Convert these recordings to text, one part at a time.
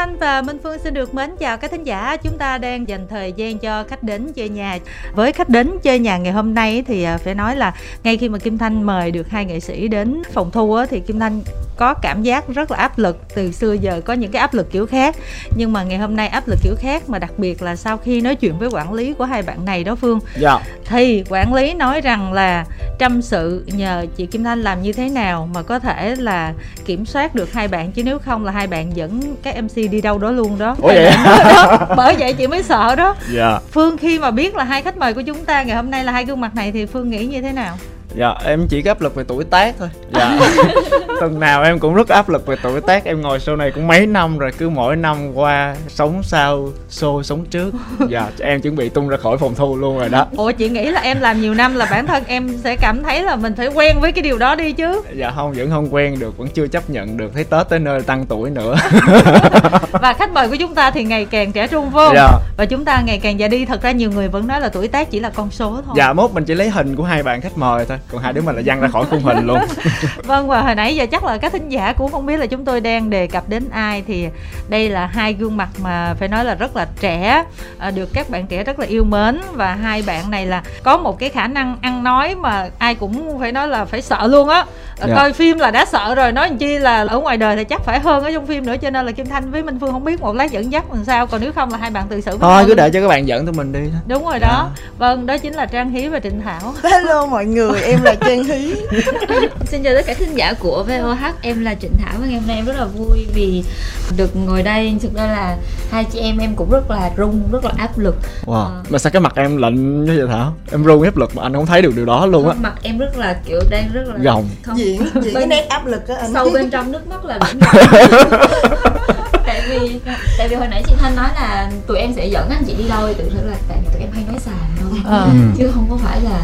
Thanh và Minh Phương xin được mến chào các thính giả. Chúng ta đang dành thời gian cho khách đến chơi nhà. Với khách đến chơi nhà ngày hôm nay thì à, phải nói là ngay khi mà Kim Thanh mời được hai nghệ sĩ đến phòng thu thì Kim Thanh có cảm giác rất là áp lực từ xưa giờ có những cái áp lực kiểu khác nhưng mà ngày hôm nay áp lực kiểu khác mà đặc biệt là sau khi nói chuyện với quản lý của hai bạn này đó phương dạ. thì quản lý nói rằng là trăm sự nhờ chị Kim Thanh làm như thế nào mà có thể là kiểm soát được hai bạn chứ nếu không là hai bạn dẫn các MC đi đâu đó luôn đó. Ủa vậy? đó. Bởi vậy chị mới sợ đó. Dạ. Phương khi mà biết là hai khách mời của chúng ta ngày hôm nay là hai gương mặt này thì Phương nghĩ như thế nào? Dạ em chỉ có áp lực về tuổi tác thôi. Dạ. Tuần nào em cũng rất áp lực về tuổi tác. Em ngồi show này cũng mấy năm rồi cứ mỗi năm qua sống sau show sống trước. Dạ em chuẩn bị tung ra khỏi phòng thu luôn rồi đó. Ủa chị nghĩ là em làm nhiều năm là bản thân em sẽ cảm thấy là mình phải quen với cái điều đó đi chứ. Dạ không vẫn không quen được vẫn chưa chấp nhận được. Thấy tết tới nơi tăng tuổi nữa. Và khách mời của chúng ta thì ngày càng trẻ trung vô dạ. và chúng ta ngày càng già đi. Thật ra nhiều người vẫn nói là tuổi tác chỉ là con số thôi. Dạ mốt mình chỉ lấy hình của hai bạn khách mời thôi còn hai đứa mình là văng ra khỏi khung hình luôn vâng và hồi nãy giờ chắc là các thính giả cũng không biết là chúng tôi đang đề cập đến ai thì đây là hai gương mặt mà phải nói là rất là trẻ à, được các bạn trẻ rất là yêu mến và hai bạn này là có một cái khả năng ăn nói mà ai cũng phải nói là phải sợ luôn á yeah. Dạ. coi phim là đã sợ rồi nói chi là ở ngoài đời thì chắc phải hơn ở trong phim nữa cho nên là kim thanh với minh phương không biết một lát dẫn dắt làm sao còn nếu không là hai bạn tự xử thôi cứ để cho các bạn dẫn tụi mình đi đúng rồi đó yeah. Dạ. vâng đó chính là trang hí và trịnh thảo hello mọi người em là trang hí xin chào tất cả thính giả của voh em là trịnh thảo và ngày hôm nay em rất là vui vì được ngồi đây. Thực ra là hai chị em em cũng rất là run rất là áp lực. Wow. à. mà sao cái mặt em lạnh như vậy thảo em run áp lực mà anh không thấy được điều đó luôn á. Mặt em rất là kiểu đang rất là gồng. không diễn diễn cái nét áp lực á anh. sâu bên trong nước mắt là vẫn tại vì tại vì hồi nãy chị thanh nói là tụi em sẽ dẫn anh chị đi đâu thì tự thực là tại vì tụi em hay nói xàm thôi. Ừ. chứ không có phải là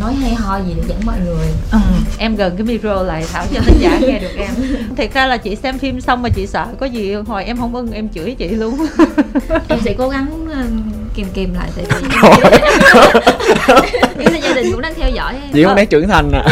nói hay ho gì để dẫn mọi người. Ừ. em gần cái micro lại thảo cho khán giả nghe được em. Thiệt ra là chị xem phim xong mà chị sợ có gì hồi em không ưng em chửi chị luôn. Em sẽ cố gắng kìm kìm lại tại vì nhưng gia đình cũng đang theo dõi em. Chị cũng đang trưởng thành à.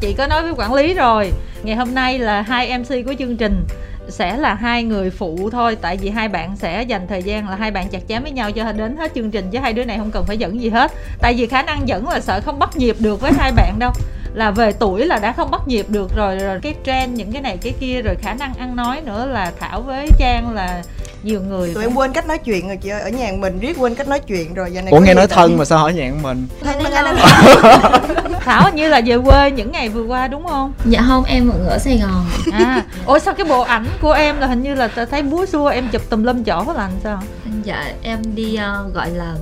Chị có nói với quản lý rồi ngày hôm nay là hai mc của chương trình sẽ là hai người phụ thôi, tại vì hai bạn sẽ dành thời gian là hai bạn chặt chém với nhau cho đến hết chương trình, chứ hai đứa này không cần phải dẫn gì hết. Tại vì khả năng dẫn là sợ không bắt nhịp được với hai bạn đâu. Là về tuổi là đã không bắt nhịp được rồi rồi cái trend những cái này cái kia, rồi khả năng ăn nói nữa là thảo với trang là nhiều người tụi em quên cách nói chuyện rồi chị ơi. Ở nhà mình riết quên cách nói chuyện rồi giờ này ủa nghe nói thân mà sao hỏi nhà mình? Thân là anh thảo như là về quê những ngày vừa qua đúng không? Dạ không em vẫn ở sài gòn. À ủa sao cái bộ ảnh của em là hình như là thấy búa xua em chụp tùm lum chỗ là làm sao? Dạ em đi uh, gọi là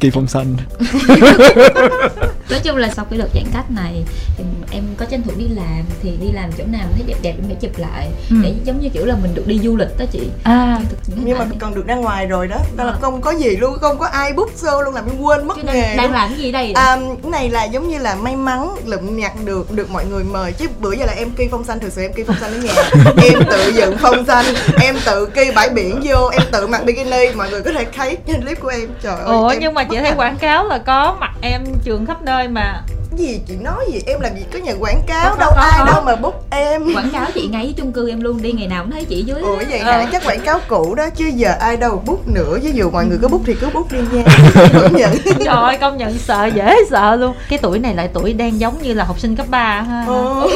kỳ phong xanh nói chung là sau cái đợt giãn cách này thì em có tranh thủ đi làm thì đi làm chỗ nào thấy đẹp đẹp em phải chụp lại. Ừ. để giống như kiểu là mình được đi du lịch đó chị. À. Nhưng mà còn được ra ngoài rồi đó. Đó là không có gì luôn không có ai book show luôn làm em quên mất nghề đang làm cái gì đây à, cái này là giống như là may mắn lụm nhặt được được mọi người mời. Chứ bữa giờ là em kỳ phong xanh thực sự em kỳ phong xanh ở nhà. Em tự dựng phong xanh em tự kỳ bãi biển vô em tự mặc bikini. Mọi người có thể thấy trên clip của em. Trời ơi ủa nhưng mà chị thấy quảng cáo là có mặt em trường khắp nơi mà gì? Chị nói gì? Em làm gì? Có nhận quảng cáo đâu có, ai có. đâu mà book em. Quảng cáo chị ngay chung cư em luôn đi ngày nào cũng thấy chị dưới ủa vậy hả? Ờ. chắc quảng cáo cũ đó chứ giờ ai đâu book nữa. Ví dụ mọi người có book thì cứ book đi nha. Công nhận. Trời ơi công nhận sợ dễ sợ luôn. Cái tuổi này lại tuổi đang giống như là học sinh cấp 3 ha. Ừ.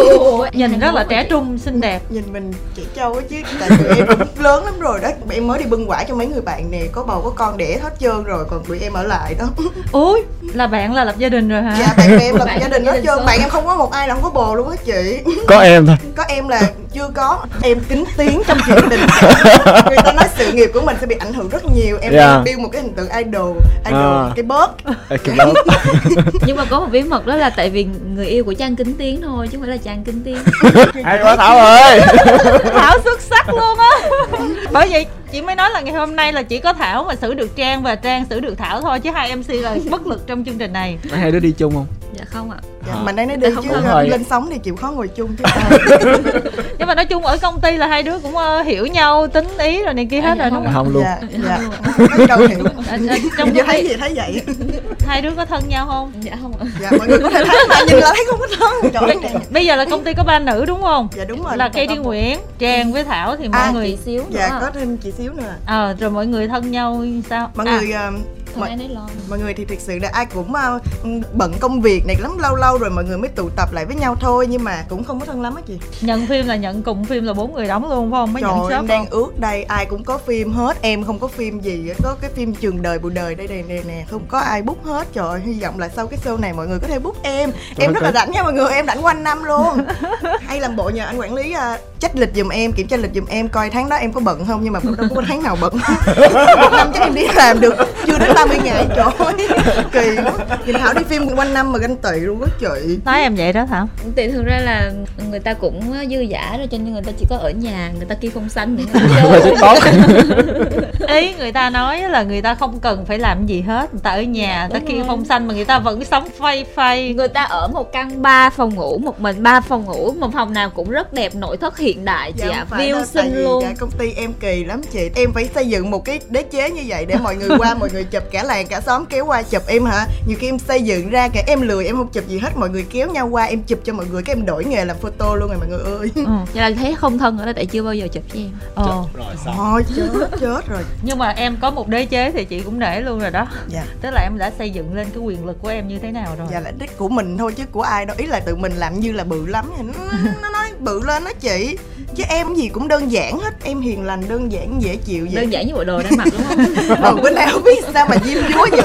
nhìn rất là trẻ trung xinh đẹp. Nhìn mình trẻ trâu á chứ tại tụi em cũng lớn lắm rồi đó. Em mới đi bưng quả cho mấy người bạn nè có bầu có con đẻ hết trơn rồi còn tụi em ở lại đó. Ui là bạn là lập gia đình rồi hả? Dạ bạn em lập gia đình hết trơn bạn em không có một ai là không có bồ luôn á chị. Có em thôi. Có em là chưa có. Em kính tiếng trong chuyện đình. Người ta nói sự nghiệp của mình sẽ bị ảnh hưởng rất nhiều. Em yeah. Dạ. build một cái hình tượng idol idol à. cái bóp nhưng mà có một bí mật đó là tại vì người yêu của trang kính tiếng thôi chứ không phải là trang kính tiếng. Hay quá thảo ơi? Thảo xuất sắc luôn á. Bởi vậy chị mới nói là ngày hôm nay là chỉ có thảo mà xử được trang và trang xử được thảo thôi chứ hai mc là bất lực trong chương trình này. Hai đứa đi chung không dạ không ạ. Dạ, mình đang nói đi chứ rồi. lên sóng thì chịu khó ngồi chung chứ. Nhưng mà nói chung ở công ty là hai đứa cũng uh, hiểu nhau tính ý rồi này kia hết dạ, rồi đúng không? không luôn. Dạ dạ. Hiểu. à, à, trong giờ thấy gì thấy vậy. hai đứa có thân nhau không? Dạ không dạ mọi người có thể thấy mà nhìn là thấy không có thân. Trời bây giờ là công ty có ba nữ đúng không? Dạ đúng rồi. Là cây đi nguyễn trang với thảo thì mọi À, người chị xíu dạ nữa có thêm chị xíu nữa. Ờ rồi mọi người thân nhau sao? Mọi À, người ờ, không mọi, mọi người thì thực sự là ai cũng ờ, bận công việc này lắm lâu lâu rồi mọi người mới tụ tập lại với nhau thôi nhưng mà cũng không có thân lắm á chị. Nhận phim là nhận cùng phim là bốn người đóng luôn phải không? Mới Trời nhận shop em đang ước đây ai cũng có phim hết em không có phim gì có cái phim trường đời bù đời đây này nè nè không có ai book hết trời ơi, hy vọng là sau cái show này mọi người có thể book em. Em rất là rảnh nha mọi người em rảnh quanh năm luôn. Hay làm bộ nhờ anh quản lý uh, trách lịch giùm em kiểm tra lịch giùm em coi tháng đó em có bận không? Nhưng mà đâu có tháng nào bận. Một năm chắc em đi làm được chưa đến 30 ngày trời ơi. Kỳ quá. Nhìn thảo đi phim quanh năm mà ganh tị luôn á chị nói em vậy đó thảo. Thì thực ra là người ta cũng dư giả rồi cho nên người ta chỉ có ở nhà người ta kia không xanh để người ta ý người ta nói là người ta không cần phải làm gì hết người ta ở nhà người ta kia phong xanh mà người ta vẫn sống phay phay người ta ở một căn ba phòng ngủ một mình ba phòng ngủ một phòng nào cũng rất đẹp nội thất hiện đại chị Dạ, ạ. phải view đâu, xinh luôn. Cả công ty em kỳ lắm chị. Em phải xây dựng một cái đế chế như vậy Để mọi người qua mọi người chụp cả làng cả xóm kéo qua chụp em hả? Nhiều khi em xây dựng ra cả em lười em không chụp gì hết Mọi người kéo nhau qua em chụp cho mọi người Cái em đổi nghề làm photo luôn rồi mọi người ơi. Ừ. vậy là thấy không thân ở đó tại chưa bao giờ chụp với em. Ờ. rồi xong Thôi chết chết rồi. Nhưng mà em có một đế chế thì chị cũng nể luôn rồi đó. Dạ. Tức là em đã xây dựng lên cái quyền lực của em như thế nào rồi? Dạ là đích của mình thôi chứ của ai đâu. Ý là tự mình làm như là bự lắm. Nó, nó nói bự lên đó chị Chứ em gì cũng đơn giản hết. Em hiền lành đơn giản dễ chịu vậy đơn giản như bộ đồ đang mặc đúng không? Ờ bữa nào không biết sao mà diêm dúa dữ.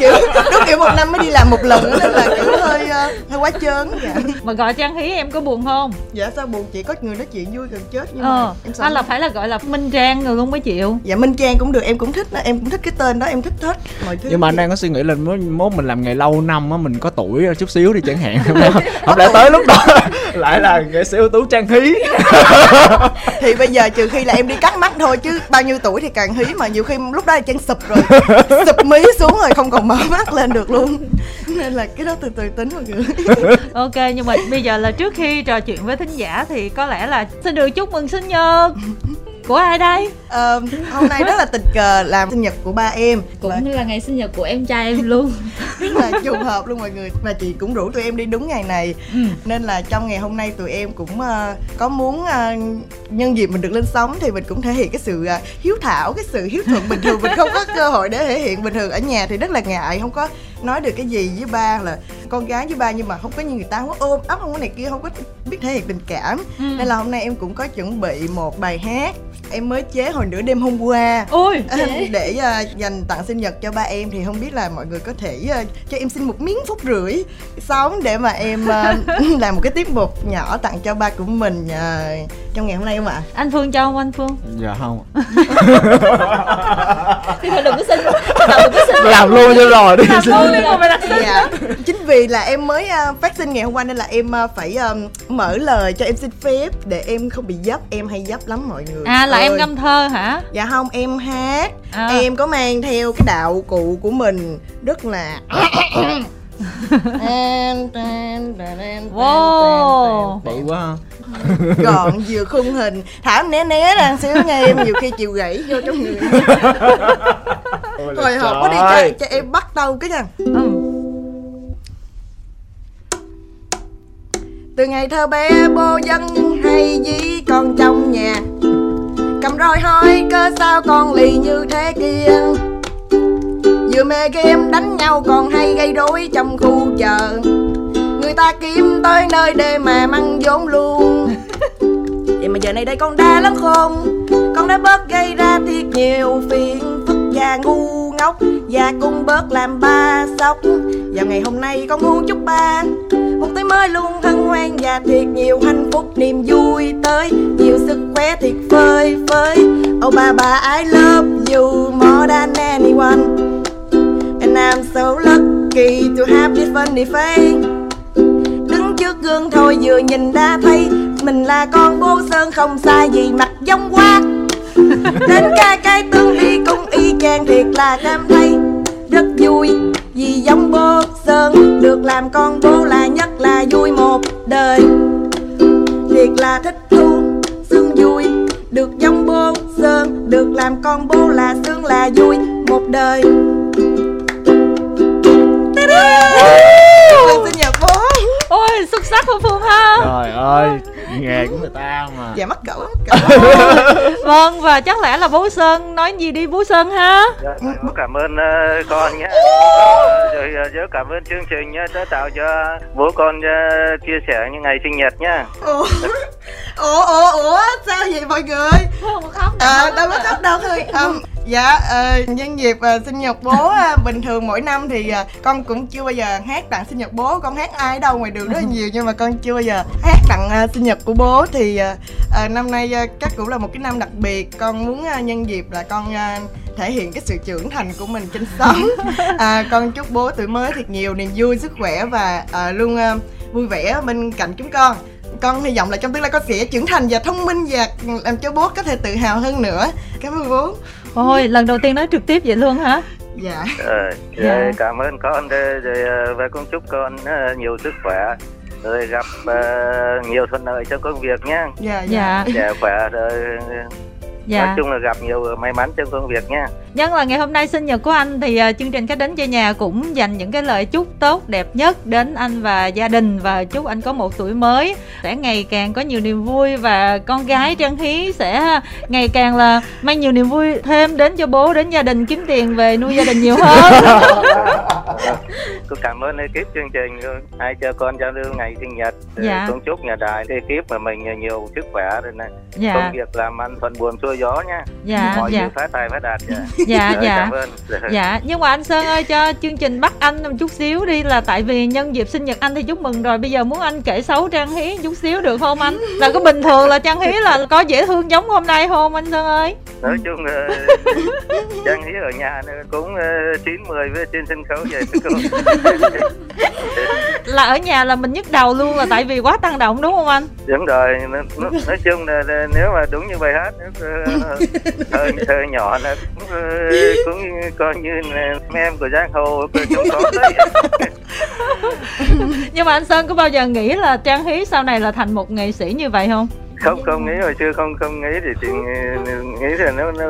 Kiểu đúng kiểu một năm mới đi làm một lần á, Nên là kiểu hơi ờ, hơi quá trơn dạ. mà gọi trang hí em có buồn không? Dạ sao buồn? Chị có người nói chuyện vui gần chết nhưng ờ mà em sợ. anh là phải là gọi là minh trang rồi luôn mới chịu. Dạ Minh Trang cũng được em cũng thích đó em cũng thích cái tên đó em thích hết mọi thứ. Nhưng mà anh đang có suy nghĩ là mốt, mình làm nghề lâu năm á mình có tuổi chút xíu đi chẳng hạn. Không lẽ tới lúc đó lại là nghệ sĩ ưu tú trang hí thì bây giờ trừ khi là em đi cắt mắt thôi chứ bao nhiêu tuổi thì càng hí mà nhiều khi lúc đó là chân sụp rồi. Sụp mí xuống rồi không còn mở mắt lên được luôn. Nên là cái đó từ từ tính mọi người. Ok, nhưng mà bây giờ là trước khi trò chuyện với thính giả thì có lẽ là xin được chúc mừng sinh nhật của ai đây? Ờ, hôm nay rất là tình cờ làm sinh nhật của ba em. Cũng như là ngày sinh nhật của em trai em luôn. Rất là trùng hợp luôn mọi người. Và chị cũng rủ tụi em đi đúng ngày này. Ừ. nên là trong ngày hôm nay tụi em cũng ờ, có muốn ờ, nhân dịp mình được lên sóng thì mình cũng thể hiện cái sự ờ, hiếu thảo cái sự hiếu thuận bình thường. Mình không có cơ hội để thể hiện bình thường ở nhà thì rất là ngại không có nói được cái gì với ba là con gái với ba nhưng mà không có như người ta không có ôm ấp không có này kia không có biết thể hiện tình cảm. Ừ. nên là hôm nay em cũng có chuẩn bị một bài hát em mới chế hồi nửa đêm hôm qua. Ui để ờ, dành tặng sinh nhật cho ba em thì không biết là mọi người có thể ờ, cho em xin một miếng phút rưỡi sống để mà em ờ, làm một cái tiết mục nhỏ tặng cho ba của mình ờ, trong ngày hôm nay không ạ? anh phương cho không? Anh phương. Dạ không thì thôi đừng có xin đừng có xin làm luôn cho rồi đi làm luôn đi đặt Dạ. Chính vì là em mới ờ, phát sinh ngày hôm qua nên là em ờ, phải ờ, mở lời cho em xin phép để em không bị dấp, em hay dấp lắm mọi người. à là em ngâm thơ hả Dạ không, em hát. À. Em có mang theo cái đạo cụ của mình rất là Wow. bự quá ha. Gọn vừa khung hình. Thảo né né ra xíu nghe em nhiều khi chịu gãy vô trong người. Hồi hộp quá đi cho, cho em bắt đầu cái nha. Ừ. từ ngày thơ bé bố dân hay dí con trong nhà. Cầm roi hỏi cơ sao con lì như thế kia? Vừa mê game đánh nhau còn hay gây rối trong khu chợ. Người ta kiếm tới nơi để mà măng vốn luôn. Vậy mà giờ này đây con đa lắm không? Con đã bớt gây ra thiệt nhiều phiền phức và ngu ngốc và cũng bớt làm ba sốc. Vào ngày hôm nay con muốn chúc ba một tới mới luôn hân hoan và thiệt nhiều hạnh phúc niềm vui tới. Nhiều sức khỏe thiệt phơi phới. Oh ba ba, I love you more than anyone and I'm so lucky to have this funny face. Đứng trước gương thôi vừa nhìn đã thấy mình là con bố sơn không sai gì mặt giống quá đến ca cái tương đi cũng y chang thiệt là cảm thấy rất vui. Vì giống bố sơn được làm con bố là nhất là vui một đời. Thiệt là thích thú sướng vui. Được giống bố sơn được làm con bố là sướng là vui một đời Lên sinh nhật bố. Ôi xuất sắc của phương ha? Trời ơi nghề của người ta mà. Dạ mắc cỡ mắc cỡ. Vâng và chắc lẽ là bố sơn nói gì đi bố sơn ha? Dạ, cảm ơn uh, con nhé rồi uh, rất cảm ơn chương trình nhé đã tạo cho bố con uh, chia sẻ những ngày sinh nhật nhá ủa? Ủa ủa sao vậy mọi người? Không có khóc à đâu có khóc đâu thôi. Um, dạ uh, nhân dịp uh, sinh nhật bố uh, bình thường mỗi năm thì uh, con cũng chưa bao giờ hát tặng sinh nhật bố con hát ai đâu ngoài đường rất là nhiều nhưng mà con chưa bao giờ hát tặng uh, sinh nhật của bố. Thì uh, uh, năm nay uh, chắc cũng là một cái năm đặc biệt con muốn uh, nhân dịp là con uh, thể hiện cái sự trưởng thành của mình trên sóng. À, con chúc bố tuổi mới thật nhiều niềm vui sức khỏe và uh, luôn uh, vui vẻ bên cạnh chúng con. Con hy vọng là trong tương lai con sẽ trưởng thành và thông minh và làm cho bố có thể tự hào hơn nữa. Cảm ơn bố ôi lần đầu tiên nói trực tiếp vậy luôn hả? Dạ. Ờ, Dạ. rồi cảm ơn con rồi, rồi ờ, và cũng chúc con ờ, nhiều sức khỏe. Rồi gặp ờ, nhiều thuận lợi trong công việc nhé dạ dạ. Dạ. Trẻ khỏe rồi dạ. Nói chung là gặp nhiều may mắn trong công việc nhé Nhân là ngày hôm nay sinh nhật của anh thì uh, chương trình khách đến chơi nhà cũng dành những cái lời chúc tốt đẹp nhất đến anh và gia đình và chúc anh có một tuổi mới. Sẽ ngày càng có nhiều niềm vui và con gái Trân Hí sẽ ngày càng là mang nhiều niềm vui thêm đến cho bố đến gia đình kiếm tiền về nuôi gia đình nhiều hơn. Tôi cảm ơn ekip chương trình hai cha con giao lưu ngày sinh nhật Dạ. cũng chúc nhà đài ekip mà mình nhiều sức khỏe rồi này. Dạ. Công việc làm ăn thuận buồm xuôi gió nhá dạ mọi dạ. sự phát tài phát đạt dạ. dạ Rồi, dạ. cảm ơn. Dạ nhưng mà anh sơn ơi cho chương trình bắt anh một chút xíu đi là tại vì nhân dịp sinh nhật anh thì chúc mừng rồi. Bây giờ muốn anh kể xấu trang hí chút xíu được không anh? Là có bình thường là trang hí là có dễ thương giống hôm nay không anh sơn ơi? Nói chung là trang hí ở nhà cũng ờ, chín mười với trên sân khấu vậy là ở nhà là mình nhức đầu luôn là tại vì quá tăng động đúng không anh? Đúng rồi nó, nó, nói chung là, nếu mà đúng như bài hát thời, thời nhỏ là cũng, ờ, cũng coi như là em của giang hồ trong có đấy. Nhưng mà anh sơn có bao giờ nghĩ là trang hí sau này là thành một nghệ sĩ như vậy không? Không không nghĩ hồi xưa không không nghĩ thì chỉ nghĩ là nó nó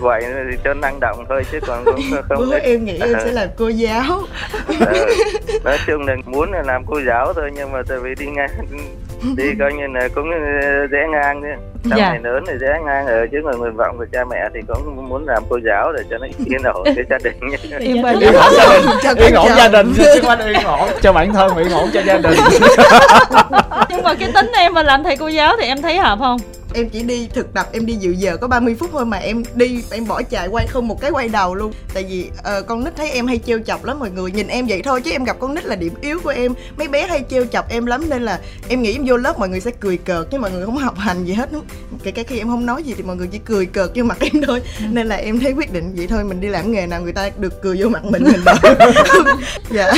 gọi thì cho năng động thôi chứ còn cũng không bố em nghĩ em sẽ là cô giáo. Ờ, nói chung là muốn là làm cô giáo thôi nhưng mà tại vì đi ngang đi coi như là cũng ờ, rẽ ngang nữa sau Dạ. này lớn thì rẽ ngang ở chứ mà nguyện vọng của cha mẹ thì cũng muốn làm cô giáo để cho nó yên ổn cái gia đình yên ổn gia đình yên ổn gia đình chứ không yên ổn cho bản thân yên ổn cho gia đình nhưng mà cái tính em mà làm thầy cô giáo thì em thấy hợp không em chỉ đi thực tập em đi dự giờ có 30 phút thôi mà em đi em bỏ chạy quay không một cái quay đầu luôn. Tại vì ờ, con nít thấy em hay trêu chọc lắm mọi người nhìn em vậy thôi chứ em gặp con nít là điểm yếu của em. Mấy bé hay trêu chọc em lắm nên là em nghĩ em vô lớp mọi người sẽ cười cợt chứ mọi người không học hành gì hết. Kể cả khi em không nói gì thì mọi người chỉ cười cợt vô mặt em thôi. Nên là em thấy quyết định vậy thôi mình đi làm nghề nào người ta được cười vô mặt mình mình đợi dạ.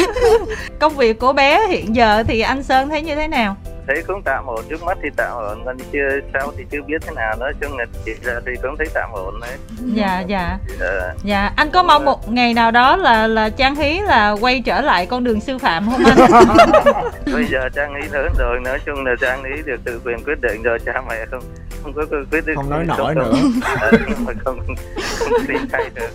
Công việc của bé hiện giờ thì anh sơn thấy như thế nào thấy cũng tạm ổn trước mắt thì tạm ổn còn chưa sau thì chưa biết thế nào nói chung là chỉ là thì cũng thấy tạm ổn đấy. Dạ dạ. Ờ, dạ anh có mong một ngày nào đó là là trang hí là quay trở lại con đường sư phạm không anh? Bây giờ trang lý lớn rồi nói chung là trang lý được tự quyền quyết định rồi cha mẹ không không có quyết định. Không nói nổi nữa. Ờ, không không xin thay được.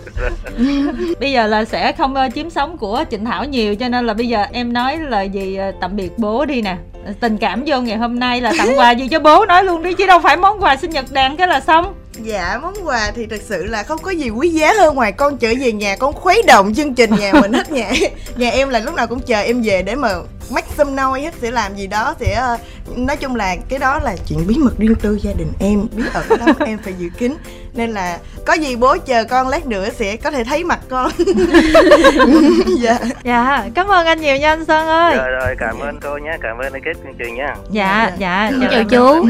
Bây giờ là sẽ không ờ, chiếm sống của trịnh thảo nhiều cho nên là bây giờ em nói là gì ờ, tạm biệt bố đi nè. Tình cảm vô ngày hôm nay là tặng quà gì cho bố nói luôn đi, chứ đâu phải món quà sinh nhật đàn cái là xong. Dạ món quà thì thực sự là không có gì quý giá hơn ngoài con trở về nhà con khuấy động chương trình nhà mình hết nhà. Nhà em là lúc nào cũng chờ em về để mà noise hết sẽ làm gì đó sẽ ờ, nói chung là cái đó là chuyện bí mật riêng tư gia đình em bí ẩn lắm em phải giữ kín. Nên là có gì bố chờ con lát nữa sẽ có thể thấy mặt con. Dạ. Dạ cảm ơn anh nhiều nha anh sơn ơi. Rồi rồi cảm ơn cô nhé cảm ơn kết chương trình nhé dạ dạ. Chào chào chú.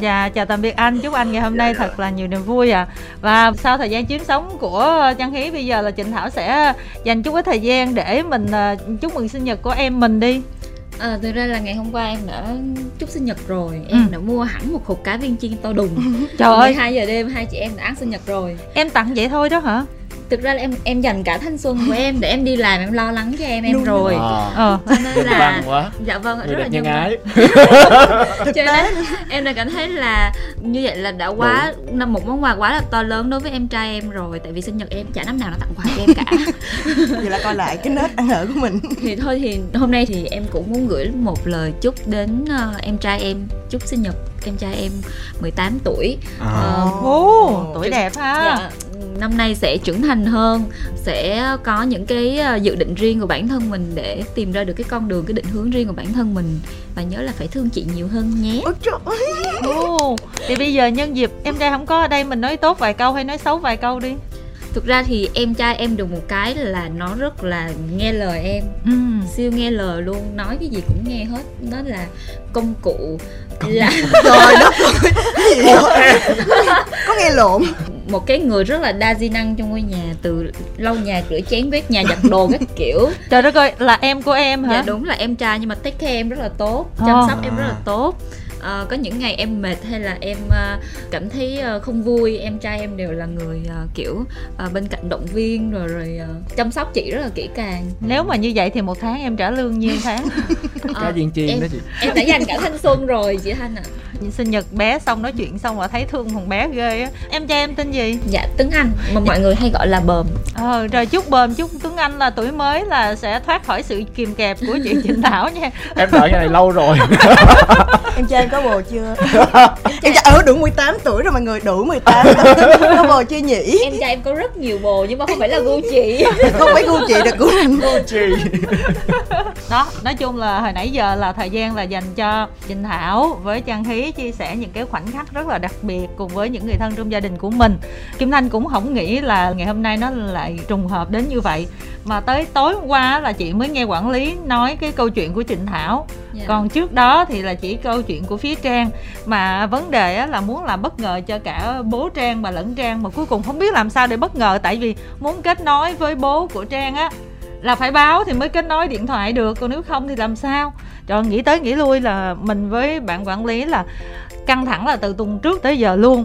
Dạ chào tạm biệt anh chúc anh ngày hôm nay thật là nhiều niềm vui à và sau thời gian chiếm sống của Trang Hí bây giờ là Trịnh Thảo sẽ dành chút ít thời gian để mình ờ, chúc mừng sinh nhật của em mình đi. À, thực ra là ngày hôm qua em đã chúc sinh nhật rồi. Em Ừ. đã mua hẳn một hộp cá viên chiên to đùng. Trời ơi. 12 giờ đêm hai chị em đã ăn sinh nhật rồi. Em tặng vậy thôi đó hả thực ra là em em dành cả thanh xuân của em để em đi làm em lo lắng cho em em Luôn rồi. à. ờ. Cho nên là Văn quá. Dạ vâng người rất là nhân ái. cho nên em đã cảm thấy là như vậy là đã quá năm một món quà quá là to lớn đối với em trai em rồi tại vì sinh nhật em chả năm nào nó tặng quà cho em cả. Vậy là coi lại cái nết ăn ở của mình. Thì thôi thì hôm nay thì em cũng muốn gửi một lời chúc đến uh, em trai em. Chúc sinh nhật em trai em 18 tuổi. À. Ờ, Ồ, tuổi đẹp ha. Dạ, năm nay sẽ trưởng thành hơn sẽ có những cái ờ, dự định riêng của bản thân mình để tìm ra được cái con đường cái định hướng riêng của bản thân mình. Và nhớ là phải thương chị nhiều hơn nhé. Ôi trời ơi. Ồ, thì bây giờ nhân dịp em trai không có ở đây mình nói tốt vài câu hay nói xấu vài câu đi. Thực ra thì em trai em được một cái là nó rất là nghe lời em. Ừ. siêu nghe lời luôn nói cái gì cũng nghe hết. Nó là công cụ là trời đất ơi. Cái gì vậy? có nghe lộn một cái người rất là đa di năng trong ngôi nhà từ lau nhà rửa chén quét nhà giặt đồ các kiểu. Trời đất ơi là em của em hả? Dạ đúng là em trai nhưng mà take care em rất là tốt chăm Ồ. sóc em rất là tốt Ờ, có những ngày em mệt hay là em ờ, cảm thấy ờ, không vui em trai em đều là người ờ, kiểu ờ, bên cạnh động viên rồi rồi ờ, chăm sóc chị rất là kỹ càng. Nếu mà như vậy thì một tháng em trả lương nhiêu tháng? Ờ, viên chiên em, đó chị. em đã dành cả thanh xuân rồi chị thanh ạ. Sinh nhật bé xong nói chuyện xong là thấy thương thằng bé ghê á. Em trai em tên gì? Dạ Tuấn Anh mà mọi người hay gọi là bờm. Ờ rồi chúc bờm chúc tuấn anh là tuổi mới là sẽ thoát khỏi sự kìm kẹp của chị trịnh thảo nha. Em đợi cái này lâu rồi. Em trai em có bồ chưa? Em trai ở đủ 18 tuổi rồi mọi người đủ 18 có bồ chưa nhỉ? Em trai em có rất nhiều bồ nhưng mà không phải là gu chị. Không phải gu chị được của anh. Chị. Đó nói chung là hồi nãy giờ là thời gian là dành cho Trịnh Thảo với Trang Hí chia sẻ những cái khoảnh khắc rất là đặc biệt cùng với những người thân trong gia đình của mình. Kim Thanh cũng không nghĩ là ngày hôm nay nó lại trùng hợp đến như vậy. Mà tới tối hôm qua là chị mới nghe quản lý nói cái câu chuyện của Trịnh Thảo yeah. còn trước đó thì là chỉ câu chuyện của phía Trang. Mà vấn đề là muốn làm bất ngờ cho cả bố Trang và lẫn Trang mà cuối cùng không biết làm sao để bất ngờ. Tại vì muốn kết nối với bố của Trang á là phải báo thì mới kết nối điện thoại được. Còn nếu không thì làm sao? Trời nghĩ tới nghĩ lui là mình với bạn quản lý là căng thẳng là từ tuần trước tới giờ luôn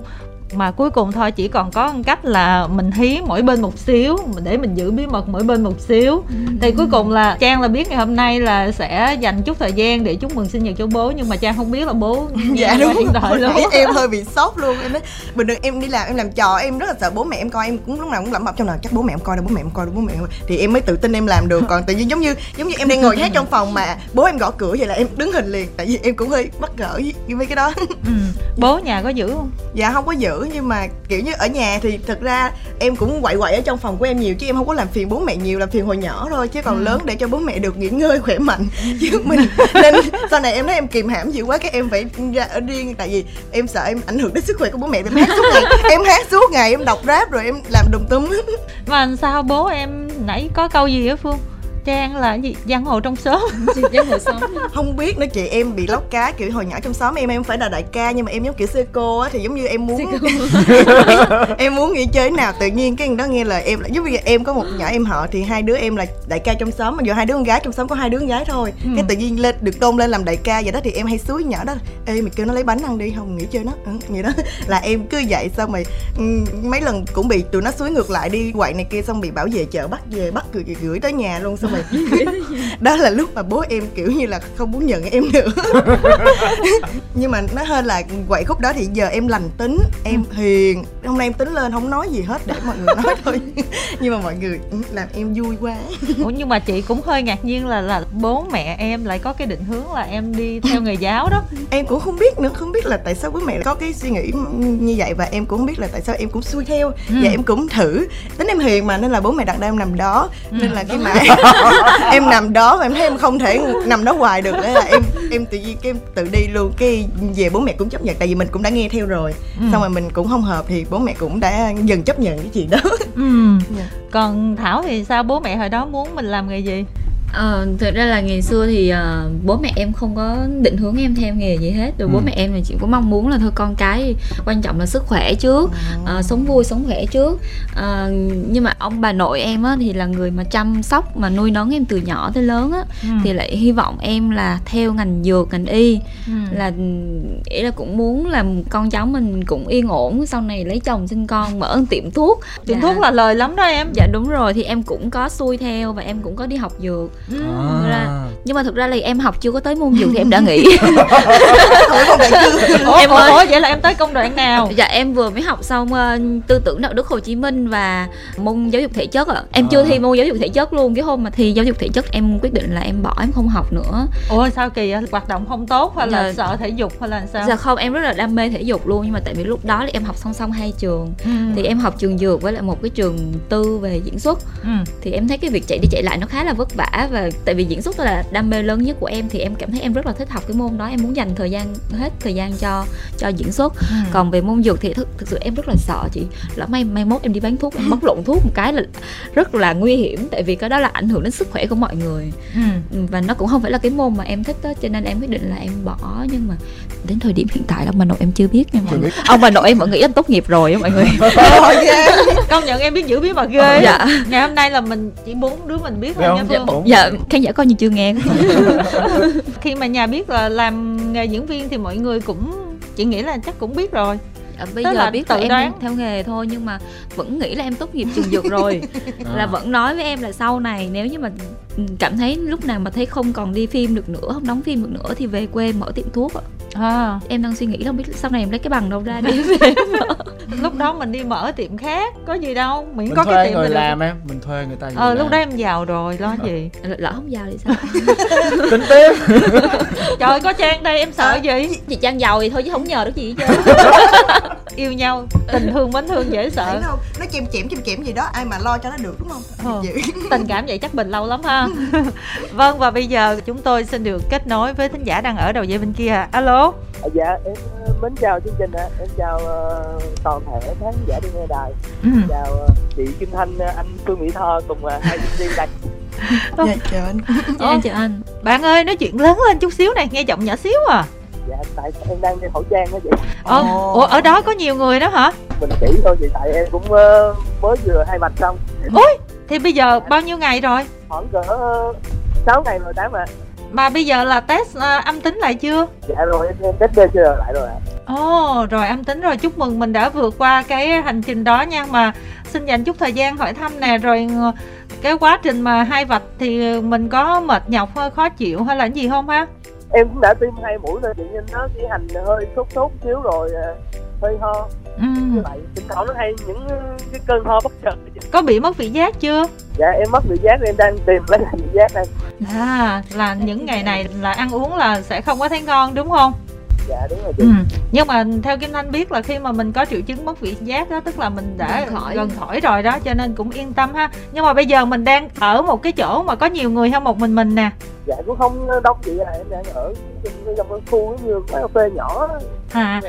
mà cuối cùng thôi chỉ còn có một cách là mình hí mỗi bên một xíu để mình giữ bí mật mỗi bên một xíu. Thì cuối cùng là trang là biết ngày hôm nay là sẽ dành chút thời gian để chúc mừng sinh nhật cho bố nhưng mà trang không biết là bố dạ đúng điện thoại luôn em hơi bị sốc luôn em nói bình thường em đi làm em làm trò em rất là sợ bố mẹ em coi em cũng lúc nào cũng lẩm bẩm trong đầu chắc bố mẹ em coi đâu bố mẹ em coi đâu bố mẹ em coi. thì em mới tự tin em làm được còn tự nhiên giống như giống như em đang ngồi hát trong phòng mà bố em gõ cửa vậy là em đứng hình liền. Tại vì em cũng hơi bất ngờ với, với cái đó. Ừ. bố nhà có giữ không? Dạ không có giữ nhưng mà kiểu như ở nhà thì thực ra em cũng quậy quậy ở trong phòng của em nhiều chứ em không có làm phiền bố mẹ nhiều làm phiền hồi nhỏ thôi chứ còn lớn để cho bố mẹ được nghỉ ngơi khỏe mạnh. Chứ mình nên sau này em thấy em kìm hãm dữ quá cái em phải ra ở riêng tại vì em sợ em ảnh hưởng đến sức khỏe của bố mẹ em hát suốt ngày em hát suốt ngày em đọc rap rồi em làm đùng túm. Mà sao bố em nãy có câu gì á phương trang là cái gì? Giang hồ trong xóm. Dân hồi sống không biết nữa chị em bị lóc cá kiểu hồi nhỏ trong xóm em em phải là đại ca nhưng mà em giống kiểu sư cô á thì giống như em muốn em muốn nghỉ chơi nào tự nhiên cái thằng đó nghe lời em là giống như em có một nhỏ em họ thì hai đứa em là đại ca trong xóm mà giờ hai đứa con gái trong xóm có hai đứa con gái thôi. Ừ. cái tự nhiên lên được tôn lên làm đại ca vậy đó thì em hay suối nhỏ đó ê mày kêu nó lấy bánh ăn đi không nghỉ chơi nó. Ừ, vậy đó. Là em cứ dậy xong rồi ừ, mấy lần cũng bị tụi nó suối ngược lại đi quậy này kia xong bị bảo vệ chợ bắt về bắt gửi, gửi tới nhà luôn xong đó là lúc mà bố em kiểu như là không muốn nhận em nữa. Nhưng mà nó hơn là quậy khúc đó thì giờ em lành tính em hiền. Hôm nay em tính lên không nói gì hết để mọi người nói thôi. Nhưng mà mọi người ừ, làm em vui quá. Ủa nhưng mà chị cũng hơi ngạc nhiên là là bố mẹ em lại có cái định hướng là em đi theo nghề giáo đó. Em cũng không biết nữa không biết là tại sao bố mẹ có cái suy nghĩ như vậy và em cũng không biết là tại sao em cũng xuôi theo. Ừ. và em cũng thử. Tính em hiền mà nên là bố mẹ đặt ra em nằm đó. Ừ. nên là khi mà em nằm đó và em thấy em không thể nằm đó hoài được thế là em em tự nhiên cái em tự đi luôn cái về bố mẹ cũng chấp nhận tại vì mình cũng đã nghe theo rồi Ừ. xong rồi mình cũng không hợp thì bố mẹ cũng đã dần chấp nhận cái chuyện đó ừ. Dạ. còn thảo thì sao bố mẹ hồi đó muốn mình làm nghề gì Ờ, thực ra là ngày xưa thì uh, bố mẹ em không có định hướng em theo nghề gì hết rồi ừ. bố mẹ em là chỉ có mong muốn là thôi con cái quan trọng là sức khỏe trước uh, sống vui sống khỏe trước uh, nhưng mà ông bà nội em á thì là người mà chăm sóc mà nuôi nấng em từ nhỏ tới lớn á ừ. thì lại hy vọng em là theo ngành dược ngành y ừ. là ý là cũng muốn làm con cháu mình cũng yên ổn sau này lấy chồng sinh con mở tiệm thuốc tiệm dạ. thuốc là lời lắm đó em dạ đúng rồi thì em cũng có xuôi theo và em cũng có đi học dược ừ. à. ra, nhưng mà thực ra là em học chưa có tới môn dược thì em đã nghỉ em ơi ủa, vậy là em tới công đoạn nào dạ em vừa mới học xong uh, tư tưởng đạo đức hồ chí minh và môn giáo dục thể chất ạ à. em à. chưa thi môn giáo dục thể chất luôn cái hôm mà thi giáo dục thể chất em quyết định là em bỏ em không học nữa ủa sao kỳ vậy hoạt động không tốt hay là dạ. sợ thể dục hay là sao dạ không em rất là đam mê thể dục luôn nhưng mà tại vì lúc đó thì em học song song hai trường ừ. thì em học trường dược với lại một cái trường tư về diễn xuất ừ. thì em thấy cái việc chạy đi chạy lại nó khá là vất vả và tại vì diễn xuất là đam mê lớn nhất của em thì em cảm thấy em rất là thích học cái môn đó em muốn dành thời gian hết thời gian cho cho diễn xuất. Ừ. còn về môn dược thì thực, thực sự em rất là sợ chị. Lỡ may may mốt em đi bán thuốc em bóc lộn thuốc một cái là rất là nguy hiểm tại vì cái đó là ảnh hưởng đến sức khỏe của mọi người. Ừ. và nó cũng không phải là cái môn mà em thích đó cho nên em quyết định là em bỏ. Nhưng mà đến thời điểm hiện tại ông bà nội em chưa biết nha mọi người. ông bà nội em vẫn nghĩ em tốt nghiệp rồi á mọi người. Công nhận em biết giữ bí mật ghê. Dạ. Ngày hôm nay là mình chỉ bốn đứa mình biết thôi nha dạ, phương dạ khán giả coi như chưa nghe khi mà nhà biết là làm nghề diễn viên thì mọi người cũng chị nghĩ là chắc cũng biết rồi à, bây Tức giờ biết tự em đoán. theo nghề thôi nhưng mà vẫn nghĩ là em tốt nghiệp trường dược rồi à. là vẫn nói với em là sau này nếu như mà cảm thấy lúc nào mà thấy không còn đi phim được nữa không đóng phim được nữa thì về quê mở tiệm thuốc ạ. À. em đang suy nghĩ không biết sau này em lấy cái bằng đâu ra để về lúc đó mình đi mở tiệm khác có gì đâu miễn mình có cái tiệm người làm em mình thuê người ta ờ lúc đó em giàu rồi lo gì? Lỡ không giàu thì sao? Tính tiếp. Trời có trang đây em sợ gì? Chị trang giàu thì thôi chứ không nhờ được gì hết yêu nhau tình thương mến thương dễ sợ. Không? Nó chém chém chém chém gì đó ai mà lo cho nó được đúng không? Ờ. tình cảm vậy chắc bình lâu lắm ha. Vâng và bây giờ chúng tôi xin được kết nối với thính giả đang ở đầu dây bên kia. Alo. Dạ em ờ, mến chào chương trình ạ. Em chào uh, toàn thể khán giả đi nghe đài. Ừ. chào uh, chị Kim Thanh anh Phương Mỹ Tho cùng uh, hai diễn viên đây dạ chào anh. Dạ chào anh. bạn ơi nói chuyện lớn lên chút xíu này nghe giọng nhỏ xíu à dạ tại em đang đeo khẩu trang đó chị? Ờ, ủa ở đó có nhiều người đó hả? Mình chỉ thôi chị tại em cũng uh, mới vừa hai mạch xong. Ôi thì bây giờ bao nhiêu ngày rồi? Khoảng cỡ uh, 6 ngày rồi tám ạ. Mà bây giờ là test uh, âm tính lại chưa? Dạ rồi em, em test PCR lại rồi ạ. Ồ, oh, rồi âm tính rồi, chúc mừng mình đã vượt qua cái hành trình đó nha. Mà xin dành chút thời gian hỏi thăm nè Rồi ờ, cái quá trình mà hai vạch thì mình có mệt nhọc hơi khó chịu hay là gì không ha? Em cũng đã tiêm hai mũi rồi, tự nhiên nó chỉ hành hơi sốt sốt xíu rồi ờ, hơi ho. Ừ. như vậy thỉnh thoảng nó hay những cái cơn ho bất chợt có bị mất vị giác chưa? Dạ em mất vị giác em đang tìm lấy vị giác đây. À là những ngày này là ăn uống là sẽ không có thấy ngon đúng không dạ đúng rồi chị. Ừ. nhưng mà theo kim thanh biết là khi mà mình có triệu chứng mất vị giác đó tức là mình đã gần khỏi. gần khỏi rồi đó cho nên cũng yên tâm ha nhưng mà bây giờ mình đang ở một cái chỗ mà có nhiều người hay một mình mình nè dạ cũng không đông chị à em đang ở trong cái khu như quán cà phê nhỏ à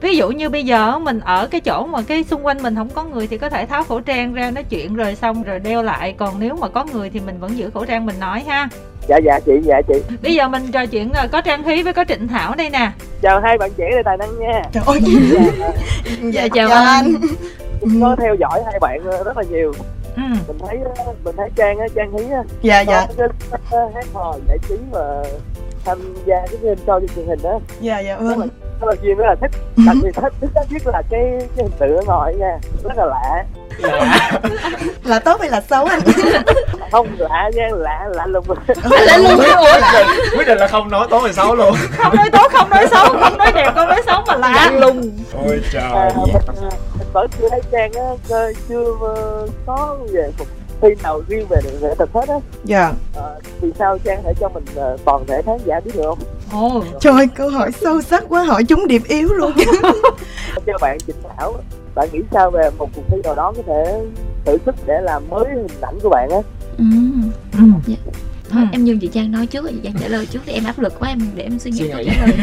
ví dụ như bây giờ mình ở cái chỗ mà cái xung quanh mình không có người thì có thể tháo khẩu trang ra nói chuyện rồi xong rồi đeo lại còn nếu mà có người thì mình vẫn giữ khẩu trang mình nói ha dạ dạ chị dạ chị. Bây giờ mình trò chuyện ờ, có trang khí với có trịnh thảo đây nè. Chào hai bạn trẻ tài năng nha. Trời ơi. Dạ, dạ, dạ chào dạ, anh. có theo dõi hai bạn ờ, rất là nhiều. Ừ. mình thấy ờ, mình thấy trang á trang hí á dạ dạ. hát hò giải trí và tham gia cái game show trên truyền hình đó. Dạ dạ vâng rất là duyên rất là thích. Đặc biệt thích thích nhất là cái cái hình tượng ở ngoài nha. Rất là lạ. Lạ là tốt hay là xấu anh? Không lạ nha lạ lạ lùng. Lạ lùng quyết định là không nói tốt hay xấu luôn. Không nói tốt không nói xấu không nói đẹp không nói xấu mà lạ. Lùng. Ôi trời. À, vẫn chưa thấy trang á chưa có về phục phim nào riêng về nghệ thuật hết á dạ à, vì sao trang thể cho mình uh, toàn thể khán giả biết được không ồ trời câu hỏi sâu sắc quá hỏi chúng điểm yếu luôn cho bạn Trịnh Thảo bạn nghĩ sao về một cuộc thi nào đó có thể thử sức để làm mới hình ảnh của bạn á ừ. ừ. Yeah. Thôi ừ. em nhường chị trang nói trước chị trang trả lời trước thì em áp lực quá em để em suy nghĩ câu trả lời.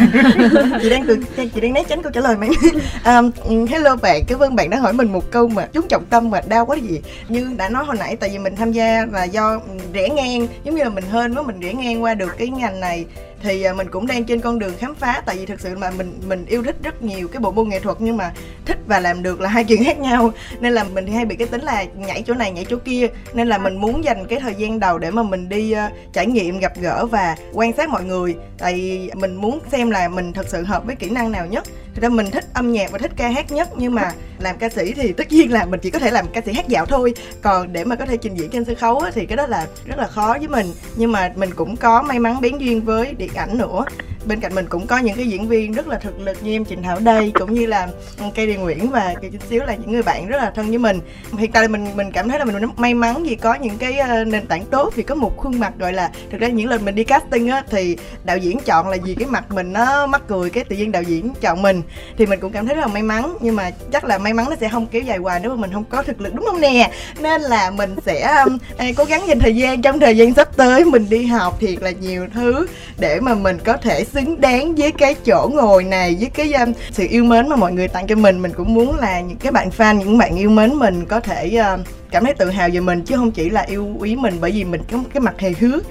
Chị đang từ chị đang né tránh câu trả lời mà. Um, hello bạn cảm ơn bạn đã hỏi mình một câu mà trúng trọng tâm mà đau quá gì. Như đã nói hồi nãy tại vì mình tham gia là do rẽ ngang giống như là mình hên với mình rẽ ngang qua được cái ngành này thì à, mình cũng đang trên con đường khám phá tại vì thực sự mà mình mình yêu thích rất nhiều cái bộ môn nghệ thuật nhưng mà thích và làm được là hai chuyện khác nhau. Nên là mình hay bị cái tính là nhảy chỗ này nhảy chỗ kia. Nên là mình muốn dành cái thời gian đầu để mà mình đi uh, trải nghiệm gặp gỡ và quan sát mọi người. Tại vì mình muốn xem là mình thật sự hợp với kỹ năng nào nhất. Thực ra mình thích âm nhạc và thích ca hát nhất nhưng mà làm ca sĩ thì tất nhiên là mình chỉ có thể làm ca sĩ hát dạo thôi. Còn để mà có thể trình diễn trên sân khấu thì cái đó là rất là khó với mình. Nhưng mà mình cũng có may mắn bén duyên với điện ảnh nữa bên cạnh mình cũng có những cái diễn viên rất là thực lực như em Trịnh Thảo đây cũng như là ừ, cây Điền Nguyễn và cây chút xíu là những người bạn rất là thân với mình. Hiện tại mình mình cảm thấy là mình may mắn vì có những cái ờ, nền tảng tốt vì có một khuôn mặt gọi là thực ra những lần mình đi casting á thì đạo diễn chọn là vì cái mặt mình nó mắc cười cái tự nhiên đạo diễn chọn mình. Thì mình cũng cảm thấy rất là may mắn nhưng mà chắc là may mắn nó sẽ không kéo dài hoài nếu mà mình không có thực lực đúng không nè? Nên là mình sẽ um, cố gắng dành thời gian trong thời gian sắp tới mình đi học thiệt là nhiều thứ để mà mình có thể xứng đáng với cái chỗ ngồi này với cái um, sự yêu mến mà mọi người tặng cho mình. Mình cũng muốn là những cái bạn fan những bạn yêu mến mình có thể uh, cảm thấy tự hào về mình chứ không chỉ là yêu quý mình bởi vì mình có cái mặt hề hước.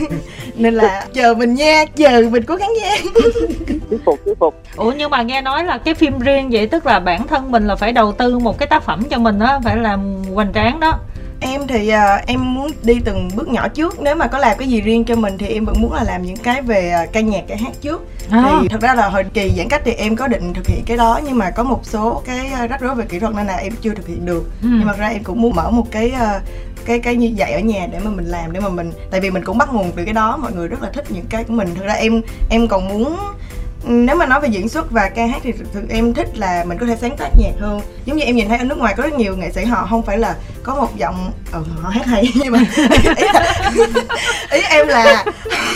Nên là chờ mình nha chờ mình cố gắng nha. Thuyết phục thuyết phục ủa nhưng mà nghe nói là cái phim riêng vậy tức là bản thân mình là phải đầu tư một cái tác phẩm cho mình á phải làm hoành tráng đó em thì uh, em muốn đi từng bước nhỏ trước. Nếu mà có làm cái gì riêng cho mình thì em vẫn muốn là làm những cái về uh, ca nhạc ca hát trước. À. thì thật ra là hồi kỳ giãn cách thì em có định thực hiện cái đó nhưng mà có một số cái uh, rắc rối về kỹ thuật nên là em chưa thực hiện được. Ừ. nhưng mà ra em cũng muốn mở một cái uh, cái cái như vậy ở nhà để mà mình làm để mà mình tại vì mình cũng bắt nguồn từ cái đó. Mọi người rất là thích những cái của mình. Thực ra em em còn muốn nếu mà nói về diễn xuất và ca hát thì thực em thích là mình có thể sáng tác nhạc hơn. Giống như em nhìn thấy ở nước ngoài có rất nhiều nghệ sĩ họ không phải là có một giọng ừ, họ hát hay nhưng mà ý, ý em là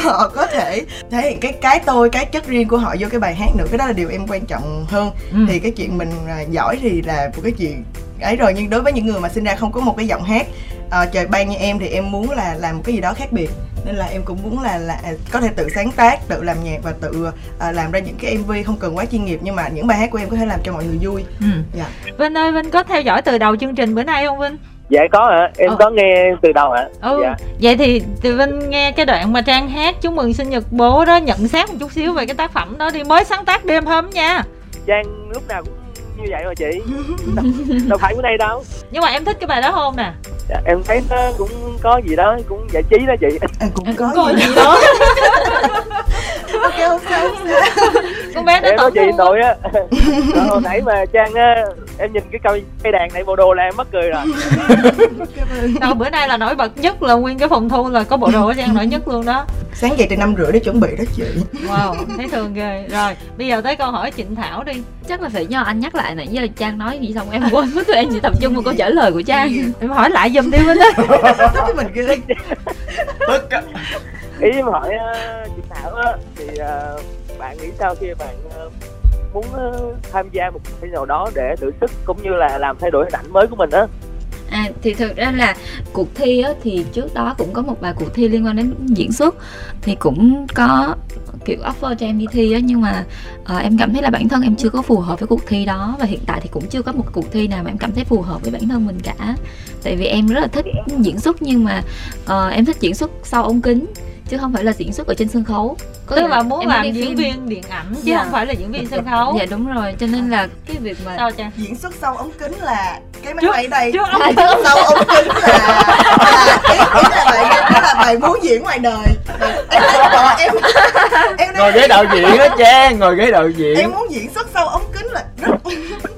họ có thể thể hiện cái cái tôi cái chất riêng của họ vô cái bài hát nữa. Cái đó là điều em quan trọng hơn. Ừ. thì cái chuyện mình à, giỏi thì là một cái chuyện ấy rồi. Nhưng đối với những người mà sinh ra không có một cái giọng hát uh, trời ban như em thì em muốn là làm một cái gì đó khác biệt nên là em cũng muốn là là có thể tự sáng tác tự làm nhạc và tự uh, làm ra những cái mv không cần quá chuyên nghiệp nhưng mà những bài hát của em có thể làm cho mọi người vui ừ. dạ. vinh ơi vinh có theo dõi từ đầu chương trình bữa nay không vinh dạ có ạ em ừ. có nghe từ đầu ạ ừ. dạ. vậy thì từ vinh nghe cái đoạn mà trang hát chúc mừng sinh nhật bố đó nhận xét một chút xíu về cái tác phẩm đó đi mới sáng tác đêm hôm nha trang lúc nào cũng như vậy mà chị. Đâu phải bữa nay đâu. Nhưng mà em thích cái bài đó không nè? Dạ, em thấy nó cũng có gì đó cũng giải trí đó chị. Em cũng em có, có gì, gì đó. ok sao con bé nó nói chị tội á. Hồi nãy mà trang á em nhìn cái cây cây đàn này bộ đồ là em mất cười rồi. Đâu bữa nay là nổi bật nhất là nguyên cái phòng thu là có bộ đồ của trang nổi nhất luôn đó. Sáng dậy từ năm rưỡi để chuẩn bị đó chị. Wow thấy thường ghê. Rồi bây giờ tới câu hỏi trịnh thảo đi. Chắc là phải do anh nhắc lại nãy giờ trang nói gì xong em quên mất tụi em chỉ tập trung vào câu trả lời của trang. Em hỏi lại giùm đi bên đó mình ghê. Ý em hỏi uh, chị thảo á thì uh, bạn nghĩ sao khi bạn uh, muốn uh, tham gia một cái nào đó để thử sức cũng như là làm thay đổi hình ảnh mới của mình á. À, thì thực ra là cuộc thi á, thì trước đó cũng có một vài cuộc thi liên quan đến diễn xuất thì cũng có kiểu offer cho em đi thi á nhưng mà uh, em cảm thấy là bản thân em chưa có phù hợp với cuộc thi đó và hiện tại thì cũng chưa có một cuộc thi nào mà em cảm thấy phù hợp với bản thân mình cả. Tại vì em rất là thích diễn xuất nhưng mà uh, em thích diễn xuất sau ống kính chứ không phải là diễn xuất ở trên sân khấu. Có tức là muốn làm diễn viên điện ảnh chứ dạ. không phải là diễn viên sân khấu. Dạ đúng rồi cho nên là cái việc mà sao cha? Diễn xuất sau ống kính là cái máy bay đây. trước ống kính. Sau ống kính là là ý, ý là vậy đó là bài muốn diễn ngoài đời. Em em em ngồi ghế đạo diễn á cha ngồi ghế đạo diễn. Em muốn diễn xuất sau ống kính là rất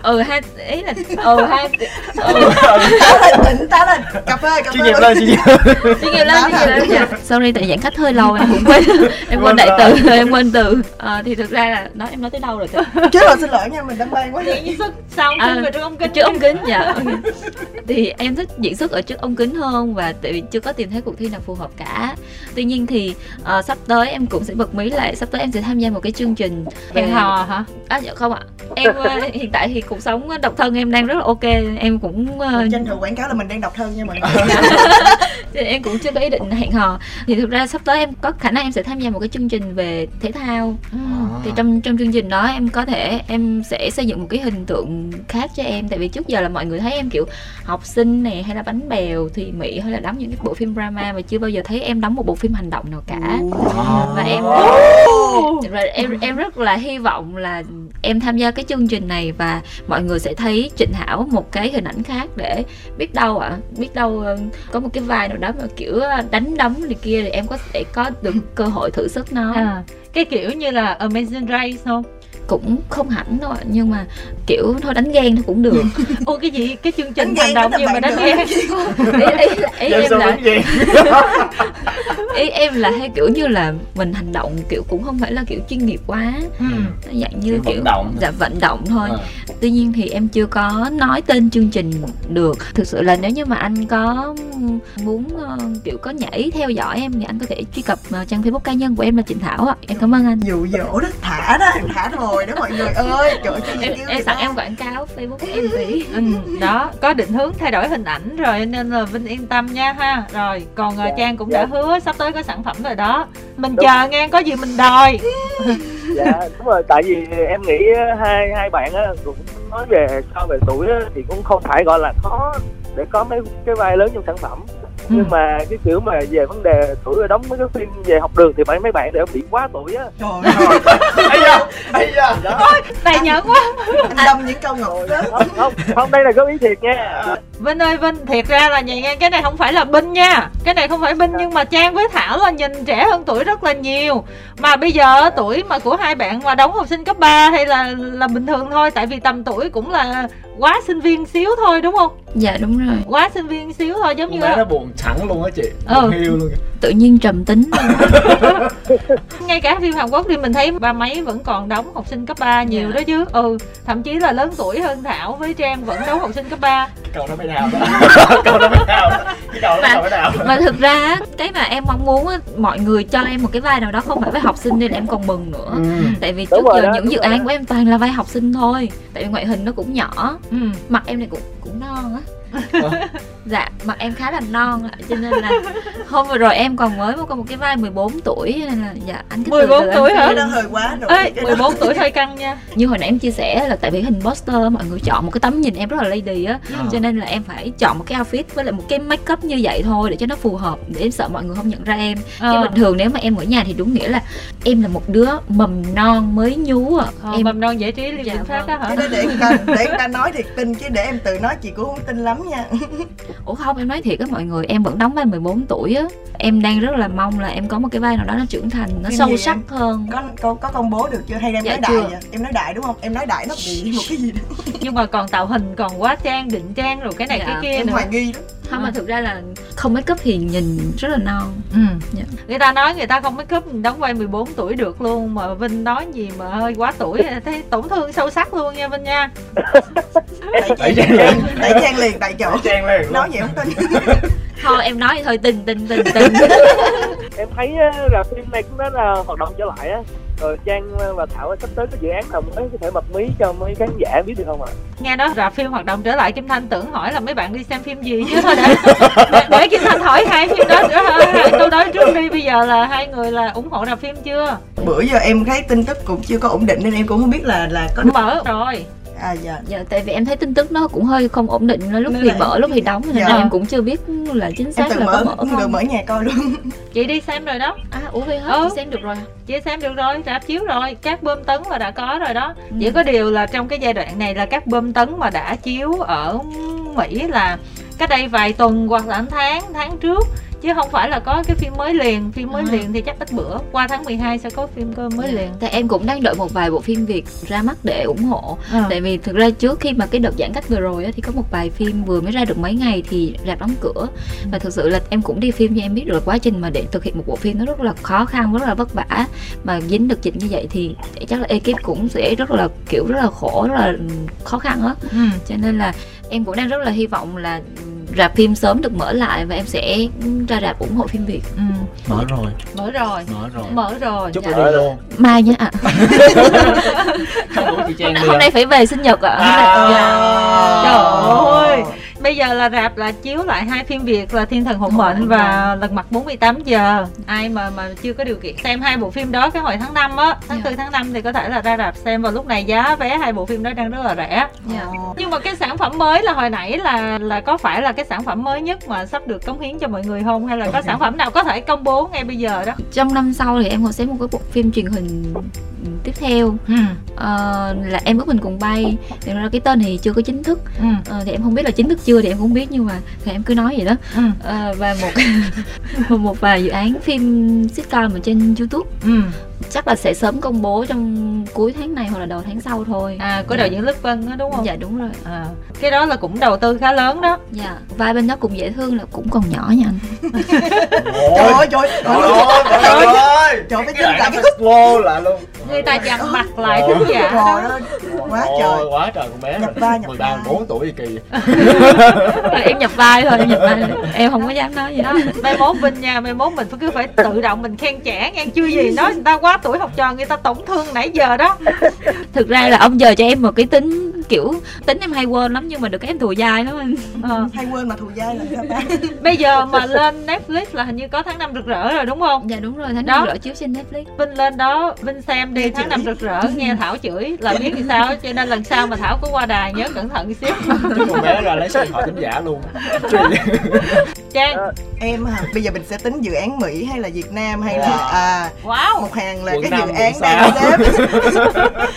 ừ hai ý là ừ hai ừ tỉnh ta là cà phê cà phê chuyên nghiệp lên chuyên nghiệp chuyên nghiệp lên chuyên nghiệp lên sorry tại giãn cách hơi lâu em cũng quên em quên đại từ em quên từ. À, thì thực ra là nói em nói tới đâu rồi chứ rồi xin lỗi nha mình đâm bay quá. Diễn xuất sau à, trước ống kính trước ống kính. Dạ. Thì em thích diễn xuất ở trước ống kính hơn và tại vì chưa có tìm thấy cuộc thi nào phù hợp cả. Tuy nhiên thì uh, sắp tới em cũng sẽ bật mí lại sắp tới em sẽ tham gia một cái chương trình hẹn hò hả? À dạ không ạ. Em ờ, hiện tại thì cuộc sống độc thân em đang rất là ok em cũng uh... tranh thủ quảng cáo là mình đang độc thân nha mọi người. Em cũng chưa có ý định hẹn hò. Thì thực ra sắp tới em có khả năng em sẽ tham gia một cái chương trình về thể thao. À. thì trong trong chương trình đó em có thể em sẽ xây dựng một cái hình tượng khác cho em. Tại vì trước giờ là mọi người thấy em kiểu học sinh này hay là bánh bèo thì mỹ hay là đóng những cái bộ phim drama mà chưa bao giờ thấy em đóng một bộ phim hành động nào cả. Và em và em em rất là hy vọng là em tham gia cái chương trình này và mọi người sẽ thấy Trịnh Thảo một cái hình ảnh khác để biết đâu ạ. À, biết đâu ờ, có một cái vai nào đó mà kiểu đánh đấm này kia thì em có thể có được cơ hội thử sức nó. À, cái kiểu như là Amazing Race không? Cũng không hẳn đâu nhưng mà kiểu thôi đánh ghen thì cũng được. Ô cái gì? Cái chương trình hành động nhưng mà đánh ghen. Ý, ý, ý em là ý em là hay kiểu như là mình hành động kiểu cũng không phải là kiểu chuyên nghiệp quá. Ừ. dạng như kiểu, vận động. dạ vận động thôi. À. tuy nhiên thì em chưa có nói tên chương trình được. Thực sự là nếu như mà anh có muốn uh, kiểu có nhảy theo dõi em thì anh có thể truy cập uh, trang facebook cá nhân của em là trịnh thảo ạ. Em cảm ơn anh. Dụ dỗ đó thả đó thả rồi đó mọi người ơi. Trời em, em sẵn em quảng cáo facebook em tí ừ, đó có định hướng thay đổi hình ảnh rồi nên là vinh yên tâm nha ha. Rồi còn dạ, trang cũng dạ. đã hứa sắp tới có sản phẩm rồi đó. Mình đúng. chờ nghe có gì mình đòi. Dạ đúng rồi tại vì em nghĩ hai hai bạn á cũng nói về so về tuổi á, thì cũng không phải gọi là khó để có mấy cái vai lớn trong sản phẩm Ừ. nhưng mà cái kiểu mà về vấn đề tuổi rồi đóng mấy cái phim về học đường thì mấy mấy bạn đều bị quá tuổi á. Trời ơi. Bây giờ bây giờ thôi tài nhẫn quá. Anh đâm những câu ngọc. Không, không không đây là có ý thiệt nha. Vinh ơi Vinh thiệt ra là vậy nha cái này không phải là binh nha. Cái này không phải binh nhưng mà Trang với Thảo là nhìn trẻ hơn tuổi rất là nhiều. Mà bây giờ tuổi mà của hai bạn mà đóng học sinh cấp 3 hay là là bình thường thôi tại vì tầm tuổi cũng là quá sinh viên xíu thôi đúng không? Dạ đúng rồi. Quá sinh viên xíu thôi giống Con như nó buồn thẳng luôn á chị. Ừ. hiu luôn tự nhiên trầm tính ngay cả phim Hàn Quốc thì mình thấy ba mấy vẫn còn đóng học sinh cấp 3 nhiều dạ. đó chứ. Ừ thậm chí là lớn tuổi hơn Thảo với Trang vẫn đóng học sinh cấp 3 câu đó mới nào đó. Câu đó mới nào cái câu đó mới nào mà thực ra cái mà em mong muốn mọi người cho em một cái vai nào đó không phải vai học sinh nên em còn mừng nữa. Ừ. tại vì trước giờ đó, những dự án của em toàn là vai học sinh thôi. Tại vì ngoại hình nó cũng nhỏ ừ. mặt em này cũng cũng non á dạ mặt em khá là non cho nên là hôm vừa rồi em còn mới có một cái vai 14 tuổi nên là dạ anh cứ 14 tuổi hả? nó hơi quá rồi Ê, 14 tuổi hơi căng nha. Như hồi nãy em chia sẻ là tại vì hình poster mọi người chọn một cái tấm nhìn em rất là lady á à. cho nên là em phải chọn một cái outfit với lại một cái make up như vậy thôi để cho nó phù hợp để em sợ mọi người không nhận ra em. À. chứ bình thường nếu mà em ở nhà thì đúng nghĩa là em là một đứa mầm non mới nhú à, à em mầm non giải trí liêm dạ, phát đó hả? Để để ta để người ta nói thiệt tin chứ để em tự nói chị cũng không tin lắm nha. Ủa không em nói thiệt á mọi người em vẫn đóng vai 14 tuổi á. Em đang rất là mong là em có một cái vai nào đó nó trưởng thành nó Phim sâu sắc em? hơn. có, có có công bố được chưa? Hay em dạ, nói đại vậy? em nói đại đúng không? Em nói đại nó bị một cái gì đó. Nhưng mà còn tạo hình còn quá trang định trang rồi cái này dạ. cái kia em nữa. hoài nghi đó không mà thực ra là không make up thì nhìn rất là non. Ừ. yeah. Dạ. người ta nói người ta không make up đóng vai 14 tuổi được luôn mà vinh nói gì mà hơi quá tuổi thấy tổn thương sâu sắc luôn nha vinh nha. Đẩy trang liền đẩy trang liền tại chỗ. Trang liền nói gì không tin. Thôi em nói thôi tình tình tình tình. Em thấy là phim này cũng đã là hoạt động trở lại á rồi trang và thảo sắp tới có dự án nào mới có thể bật mí cho mấy khán giả biết được không ạ? À? nghe đó rạp phim hoạt động trở lại kim thanh tưởng hỏi là mấy bạn đi xem phim gì chứ thôi để để, để kim thanh hỏi hai phim đó nữa. Hai câu đó trước đi bây giờ là hai người là ủng hộ rạp phim chưa? Bữa giờ em thấy tin tức cũng chưa có ổn định nên em cũng không biết là là có mở rồi à dạ. Dạ tại vì em thấy tin tức nó cũng hơi không ổn định lúc Nên thì là... mở lúc thì đóng nên dạ. em cũng chưa biết là chính xác em là mở, có mở không. mở nhà coi luôn. Chị đi xem rồi đó. À ủa vậy hết ừ. chị xem được rồi chị xem được rồi rạp chiếu rồi các bơm tấn là đã có rồi đó. Ừ. chỉ có điều là trong cái giai đoạn này là các bơm tấn mà đã chiếu ở mỹ là cách đây vài tuần hoặc là tháng tháng trước chứ không phải là có cái phim mới liền phim mới à. liền thì chắc ít bữa qua tháng 12 sẽ có phim cơ mới liền thì em cũng đang đợi một vài bộ phim việt ra mắt để ủng hộ à. tại vì thực ra trước khi mà cái đợt giãn cách vừa rồi á, thì có một vài phim vừa mới ra được mấy ngày thì rạp đóng cửa ừ. và thực sự là em cũng đi phim cho em biết được quá trình mà để thực hiện một bộ phim nó rất là khó khăn rất là vất vả mà dính được dịch như vậy thì chắc là ekip cũng sẽ rất là kiểu rất là khổ rất là khó khăn á ừ. cho nên là em cũng đang rất là hy vọng là rạp phim sớm được mở lại và em sẽ ra rạp ủng hộ phim việt ừ. mở rồi mở rồi mở rồi mở rồi chúc dạ. đi luôn mai nha ạ hôm à? nay phải về sinh nhật ạ À. Dạ. Trời ơi Bây giờ là rạp là chiếu lại hai phim Việt là Thiên thần hộ mệnh và Lật mặt 48 giờ. Ai mà mà chưa có điều kiện xem hai bộ phim đó cái hồi tháng 5 á, tháng Dạ. 4 tháng 5 thì có thể là ra rạp xem vào lúc này giá vé hai bộ phim đó đang rất là rẻ. Dạ. Nhưng mà cái sản phẩm mới là hồi nãy là là có phải là cái sản phẩm mới nhất mà sắp được cống hiến cho mọi người không hay là có sản phẩm nào có thể công bố ngay bây giờ đó? trong năm sau thì em còn xem một cái bộ phim truyền hình tiếp theo Ừ. Ờ, là em ước mình cùng bay thì ra cái tên thì chưa có chính thức Ừ. Ờ, thì em không biết là chính thức chưa thì em cũng biết nhưng mà thì em cứ nói vậy đó Ừ. Ờ, và một một, một vài dự án phim sitcom ở trên youtube Ừ. chắc là sẽ sớm công bố trong cuối tháng này hoặc là đầu tháng sau thôi. À của đạo diễn Lức Vân đó đúng không? dạ đúng rồi. À, cái đó là cũng đầu tư khá lớn đó. dạ vai bên đó cũng dễ thương là cũng còn nhỏ nha anh. Trời ơi trời ơi, trời ơi. Trời ơi. trời ơi phải Cái cái flow lại luôn. Người ta dằn mặt lại thính giả đó. quá trời quá trời con bé Nhập vai, nhập 13, vai. 14 tuổi gì kỳ em nhập vai thôi em nhập vai em không có dám nói gì đó mai mốt Vinh nha mai mốt mình cứ phải tự động mình khen trẻ nghe chưa gì nói người ta quá tuổi học trò, người ta tổn thương nãy giờ đó. Thực ra là ông giờ cho em một cái tính kiểu tính em hay quên lắm nhưng mà được cái em thù dai lắm anh. Ờ. hay quên mà thù dai là sao ta? Bây giờ mà lên Netflix là hình như có tháng năm rực rỡ rồi đúng không? Dạ đúng rồi tháng Đó. năm rỡ chiếu trên Netflix. Vinh lên đó Vinh xem đi Nghe tháng chửi. năm rực rỡ nghe Thảo chửi là biết thì sao cho nên lần sau mà Thảo có qua đài nhớ cẩn thận xíu. Chứ con bé ra lấy số điện thoại tính giả luôn. Trang. Em hả? Bây giờ mình sẽ tính dự án mỹ hay là việt nam hay là à wow. một hàng là Quận cái năm, dự quận án đang xếp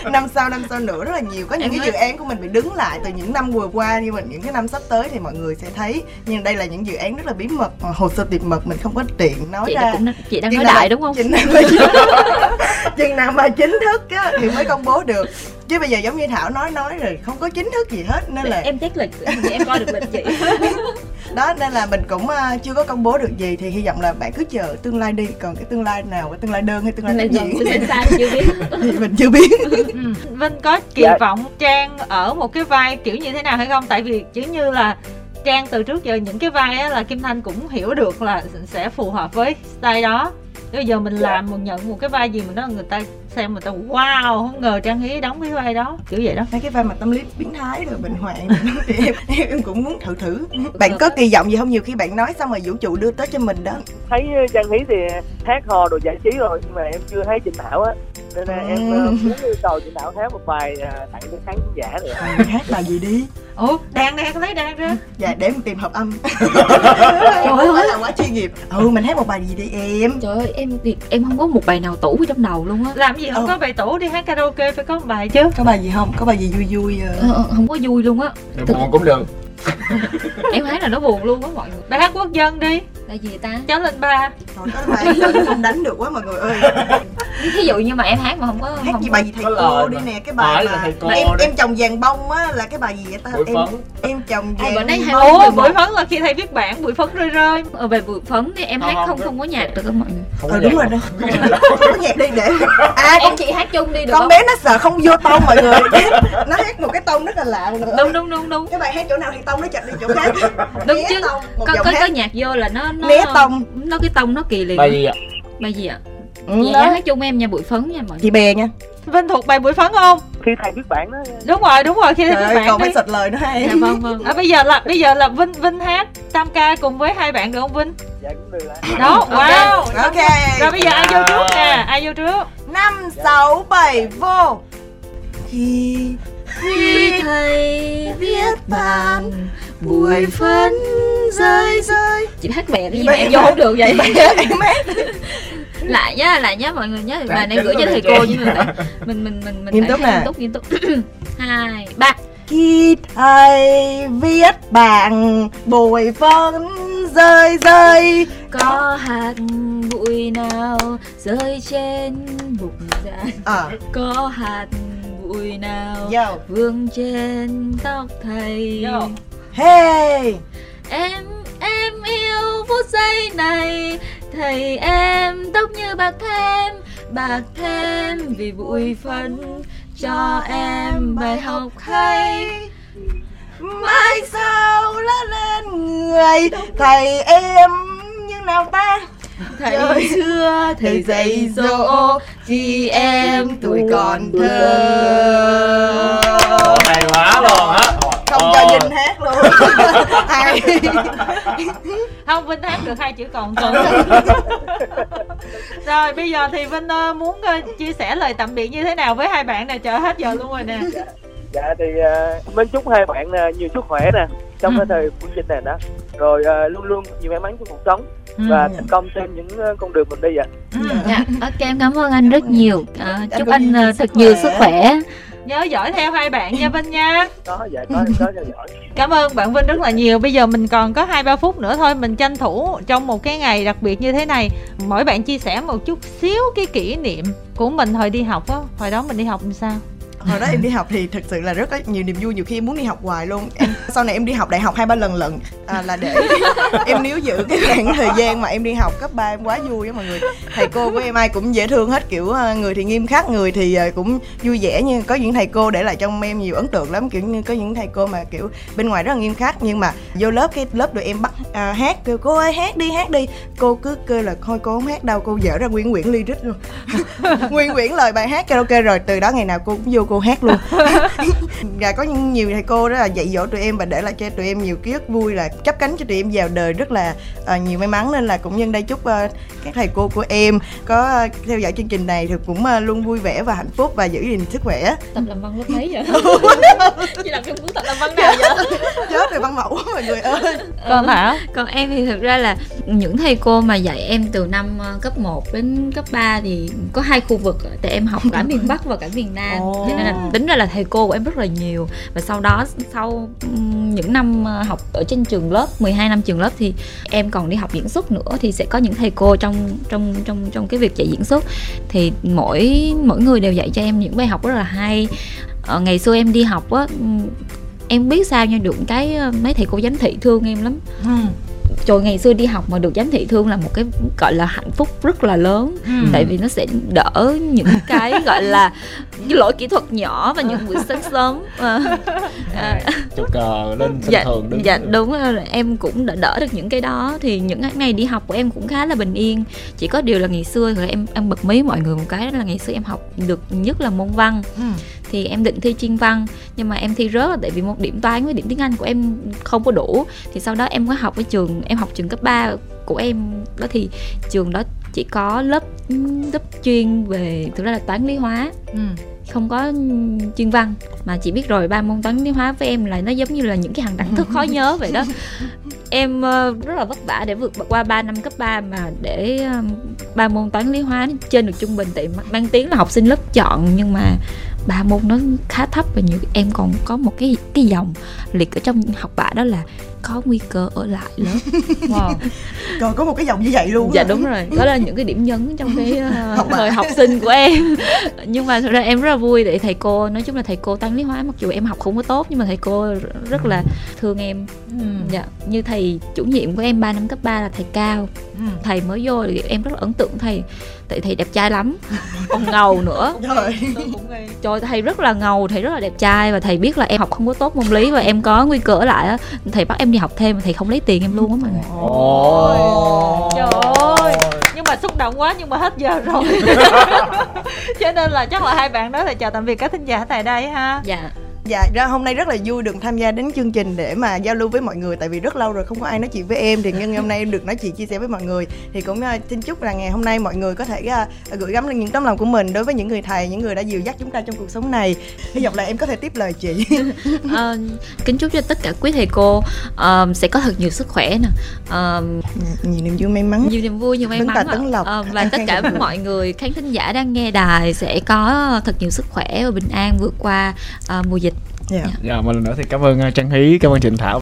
năm sau năm sau nữa rất là nhiều. Có những Em cái nói- dự án của mình bị đứng lại từ những năm vừa qua nhưng mà những cái năm sắp tới thì mọi người sẽ thấy. Nhưng đây là những dự án rất là bí mật hồ sơ tuyệt mật mình không có tiện nói chị ra. Cũng chị đang nói đại đúng không? Chừng nào mà chừng nào mà chính thức á thì mới công bố được. Chứ bây giờ giống như thảo nói nói rồi không có chính thức gì hết nên là em check lịch em coi được lịch chị đó nên là mình cũng ờ, chưa có công bố được gì thì hy vọng là bạn cứ chờ tương lai đi. Còn cái tương lai nào cái tương lai đơn hay tương lai tiếp gần diễn tôi sai chưa biết? Thì mình chưa biết. Ừ. Vinh có kỳ Dạ. vọng Trang ở một cái vai kiểu như thế nào hay không? Tại vì kiểu như là Trang từ trước giờ những cái vai á là Kim Thanh cũng hiểu được là sẽ phù hợp với style đó bây giờ mình làm một nhận một cái vai gì mà nó người ta xem người ta wow không ngờ Trang Hí đóng cái vai đó. Kiểu vậy đó. Mấy cái vai mà tâm lý biến thái rồi bệnh hoạn thì em, em cũng muốn thử thử. Bạn có kỳ vọng gì không? Nhiều khi bạn nói xong rồi vũ trụ đưa tới cho mình đó. Thấy trang thí thì hát hò đồ giải trí rồi nhưng mà em chưa thấy trịnh thảo á nên là em uh, muốn yêu cầu trịnh thảo hát một bài uh, tặng cho khán giả rồi ừ, hát bài gì đi? Ủa đang đang lấy đang ra? Dạ để mình tìm hợp âm. Không phải là quá chuyên nghiệp. Ừ mình hát một bài gì đi em? Trời ơi em thì em không có một bài nào tủ trong đầu luôn á. Làm gì không Ừ. có bài tủ đi hát karaoke phải có một bài chứ. Có bài gì không? Có bài gì vui vui ờ. Ờ, ờ, không có vui luôn á. Được buồn cũng được. Em hát là nó buồn luôn á mọi người. Bài hát quốc dân đi là gì ta? Cháu lên ba. Rồi có bài sợ nó không đánh được quá mọi người ơi. Ví dụ như mà em hát mà không có hát không gì bài gì thầy Có cô đi mà. nè cái bài mà thầy cô em em chồng vàng bông á là cái bài gì vậy ta? Bụi em phấn. em chồng vàng bữa nay hai bông. bụi phấn là khi thầy viết bản bụi phấn rơi rơi. Ờ, về bụi phấn thì em Không, hát không, không không có nhạc được á mọi người. Không ờ có đúng nhạc. rồi đó. Có nhạc. Đi để à con em chỉ hát chung đi được con không? bé nó sợ không vô tông mọi người. Nó hát một cái tông rất là lạ đúng đúng đúng đúng. Cái bài hát chỗ nào thì tông nó chặt đi chỗ khác. Đúng chứ. có có, nhạc vô là nó nó né tông. nó cái tông nó kỳ liền. Bài gì ạ? bài gì ạ? Ừ, đó. hát chung em nha bụi phấn nha mọi người. Chị bè nha. Vinh thuộc bài bụi phấn không? Khi thầy viết bản đó. Đúng rồi đúng rồi khi thầy viết bản còn phải xịt lời nữa hay. Dạ vâng vâng. À, bây giờ là bây giờ là Vinh Vinh hát tam ca cùng với hai bạn được không Vinh? Dạ cũng được ạ. Đó wow. Ok. Rồi bây giờ ai vô trước nè? Ai vô trước? Năm sáu bảy vô. Khi khi thầy viết bàn bụi phấn rơi rơi. Chị hát bè cái gì mà em vô không được vậy? em hát lại nhá lại nhá mọi người nhớ Dạ, bài này gửi cho thầy cô nhưng mà mình mình mình mình Nghiêm túc nè. nghiêm túc nghiêm túc. Hai ba. Khi thầy viết bàn bụi phấn rơi rơi. Có hạt bụi nào rơi trên bục giảng ờ. Có hạt bụi nào yo vương trên tóc thầy? Yo. Hey! Em em yêu phút giây này. Thầy em tóc như bạc thêm bạc thêm vì bụi phấn. Cho em bài học hay. Mai sau lớn lên người thầy em như nào ta thầy xưa thầy dạy dỗ chị em tuổi còn thơ. Hay quá luôn á. Không cho nhìn hát luôn. Hay. Không vinh hát được hai chữ còn thơ. Rồi bây giờ thì vinh ờ, muốn ờ, chia sẻ lời tạm biệt như thế nào với hai bạn này chờ hết giờ luôn rồi nè. Dạ thì uh, mến chúc hai bạn uh, nhiều sức khỏe nè trong Ừ. cái thời quân dịch này đó. Rồi uh, luôn luôn nhiều may mắn trong cuộc sống. Và thành công trên những uh, con đường mình đi ạ. Ừ. dạ ok em cảm ơn anh rất nhiều. À, chúc anh ờ, sức thật nhiều khỏe. sức khỏe. Nhớ dõi theo hai bạn nha vinh nha. Có dạ có có theo dõi. Cảm ơn bạn vinh rất là nhiều. Bây giờ mình còn có hai ba phút nữa thôi. Mình tranh thủ trong một cái ngày đặc biệt như thế này mỗi bạn chia sẻ một chút xíu cái kỷ niệm của mình hồi đi học á. Hồi đó mình đi học làm sao hồi đó em đi học thì thật sự là rất có nhiều niềm vui nhiều khi em muốn đi học hoài luôn. Em sau này em đi học đại học hai ba lần lận. À, là để em níu giữ cái khoảng thời gian mà em đi học cấp 3 em quá vui á mọi người. Thầy cô của em ai cũng dễ thương hết kiểu ờ, người thì nghiêm khắc người thì ờ, cũng vui vẻ nhưng có những thầy cô để lại trong em nhiều ấn tượng lắm kiểu như có những thầy cô mà kiểu bên ngoài rất là nghiêm khắc nhưng mà vô lớp cái lớp tụi em bắt à, hát kêu cô ơi hát đi hát đi. Cô cứ kêu là thôi cô không hát đâu cô dở ra nguyên quyển ly rít luôn. Nguyên quyển lời bài hát karaoke rồi từ đó ngày nào cô cũng vô cô hát luôn. Và có những nhiều thầy cô đó là dạy dỗ tụi em và để lại cho tụi em nhiều ký ức vui là chấp cánh cho tụi em vào đời rất là à, nhiều may mắn. Nên là cũng nhân đây chúc à, các thầy cô của em có à, theo dõi chương trình này thì cũng à, luôn vui vẻ và hạnh phúc và giữ gìn sức khỏe. Tập làm văn lớp mấy vậy? Chị làm cái cuốn tập làm văn nào vậy? Chết về văn mẫu quá mọi người ơi. Còn thảo còn em thì thực ra là những thầy cô mà dạy em từ năm cấp 1 đến cấp 3 thì có hai khu vực tại em học cả miền Bắc và cả miền Nam. Ồ. nên là tính ra là thầy cô của em rất là nhiều. Và sau đó sau những năm ờ, học ở trên trường lớp 12 năm trường lớp thì em còn đi học diễn xuất nữa. Thì sẽ có những thầy cô trong trong trong trong cái việc dạy diễn xuất. Thì mỗi mỗi người đều dạy cho em những bài học rất là hay. Ờ, ngày xưa em đi học á em biết sao nha được cái ờ, mấy thầy cô giám thị thương em lắm. Ừ. trời ngày xưa đi học mà được giám thị thương là một cái gọi là hạnh phúc rất là lớn. Ừ. tại vì nó sẽ đỡ những cái gọi là cái lỗi kỹ thuật nhỏ và những buổi sáng sớm. Ờ, à, chúc cờ lên sân dạ, thường đứng dạ đúng rồi. Em cũng đã đỡ được những cái đó. Thì những ngày đi học của em cũng khá là bình yên. Chỉ có điều là ngày xưa rồi em em bật mí mọi người một cái đó là ngày xưa em học được nhất là môn văn. Ừ. thì em định thi chuyên văn nhưng mà em thi rớt tại vì một điểm toán với điểm tiếng Anh của em không có đủ. Thì sau đó em có học ở trường em học trường cấp 3 của em đó thì trường đó chỉ có lớp lớp chuyên về thực ra là toán lý hóa Ừ. không có chuyên văn. Mà chị biết rồi ba môn toán lý hóa với em là nó giống như là những cái hàng đẳng thức khó nhớ vậy đó. Em ờ, rất là vất vả để vượt qua 3 năm cấp 3 mà để ba môn toán lý hóa trên được trung bình. Tại mang tiếng là học sinh lớp chọn nhưng mà ba môn nó khá thấp và nhiều em còn có một cái cái dòng liệt ở trong học bạ đó là có nguy cơ ở lại lớp Wow. còn có một cái dòng như vậy luôn dạ hả? đúng rồi đó là những cái điểm nhấn trong cái ờ, Học thời học sinh của em nhưng mà thực ra em rất là vui tại thầy cô nói chung là thầy cô toán lý hóa mặc dù em học không có tốt nhưng mà thầy cô rất là thương em Ừ. dạ như thầy chủ nhiệm của em 3 năm cấp 3 là thầy cao Ừ. thầy mới vô thì em rất là ấn tượng thầy tại thầy đẹp trai lắm ông ngầu nữa Trời. trời thầy rất là ngầu thầy rất là đẹp trai và thầy biết là em học không có tốt môn lý và em có nguy cơ ở lại á thầy bắt em đi học thêm thầy không lấy tiền em luôn á mọi người Ôi. Trời ơi. nhưng mà xúc động quá nhưng mà hết giờ rồi cho nên là chắc là hai bạn đó là chào tạm biệt các thính giả tại đây ha dạ Dạ, ra hôm nay rất là vui được tham gia đến chương trình để mà giao lưu với mọi người Tại vì rất lâu rồi không có ai nói chuyện với em Thì nhân ngày hôm nay em được nói chuyện chia sẻ với mọi người. Thì cũng uh, xin chúc là ngày hôm nay mọi người có thể uh, gửi gắm lên những tấm lòng của mình Đối với những người thầy, những người đã dìu dắt chúng ta trong cuộc sống này. Hy vọng là em có thể tiếp lời chị. Ờ, kính chúc cho tất cả quý thầy cô ờ, sẽ có thật nhiều sức khỏe nè. Ờ, Nhiều niềm vui may mắn. nhiều niềm vui nhiều may mắn tấn lộc. Ờ, và tất cả mọi người khán thính giả đang nghe đài sẽ có thật nhiều sức khỏe và bình an vượt qua ờ, mùa dịch Dạ. Dạ một lần nữa thì cảm ơn ờ, Trang Hí, cảm ơn Trịnh Thảo.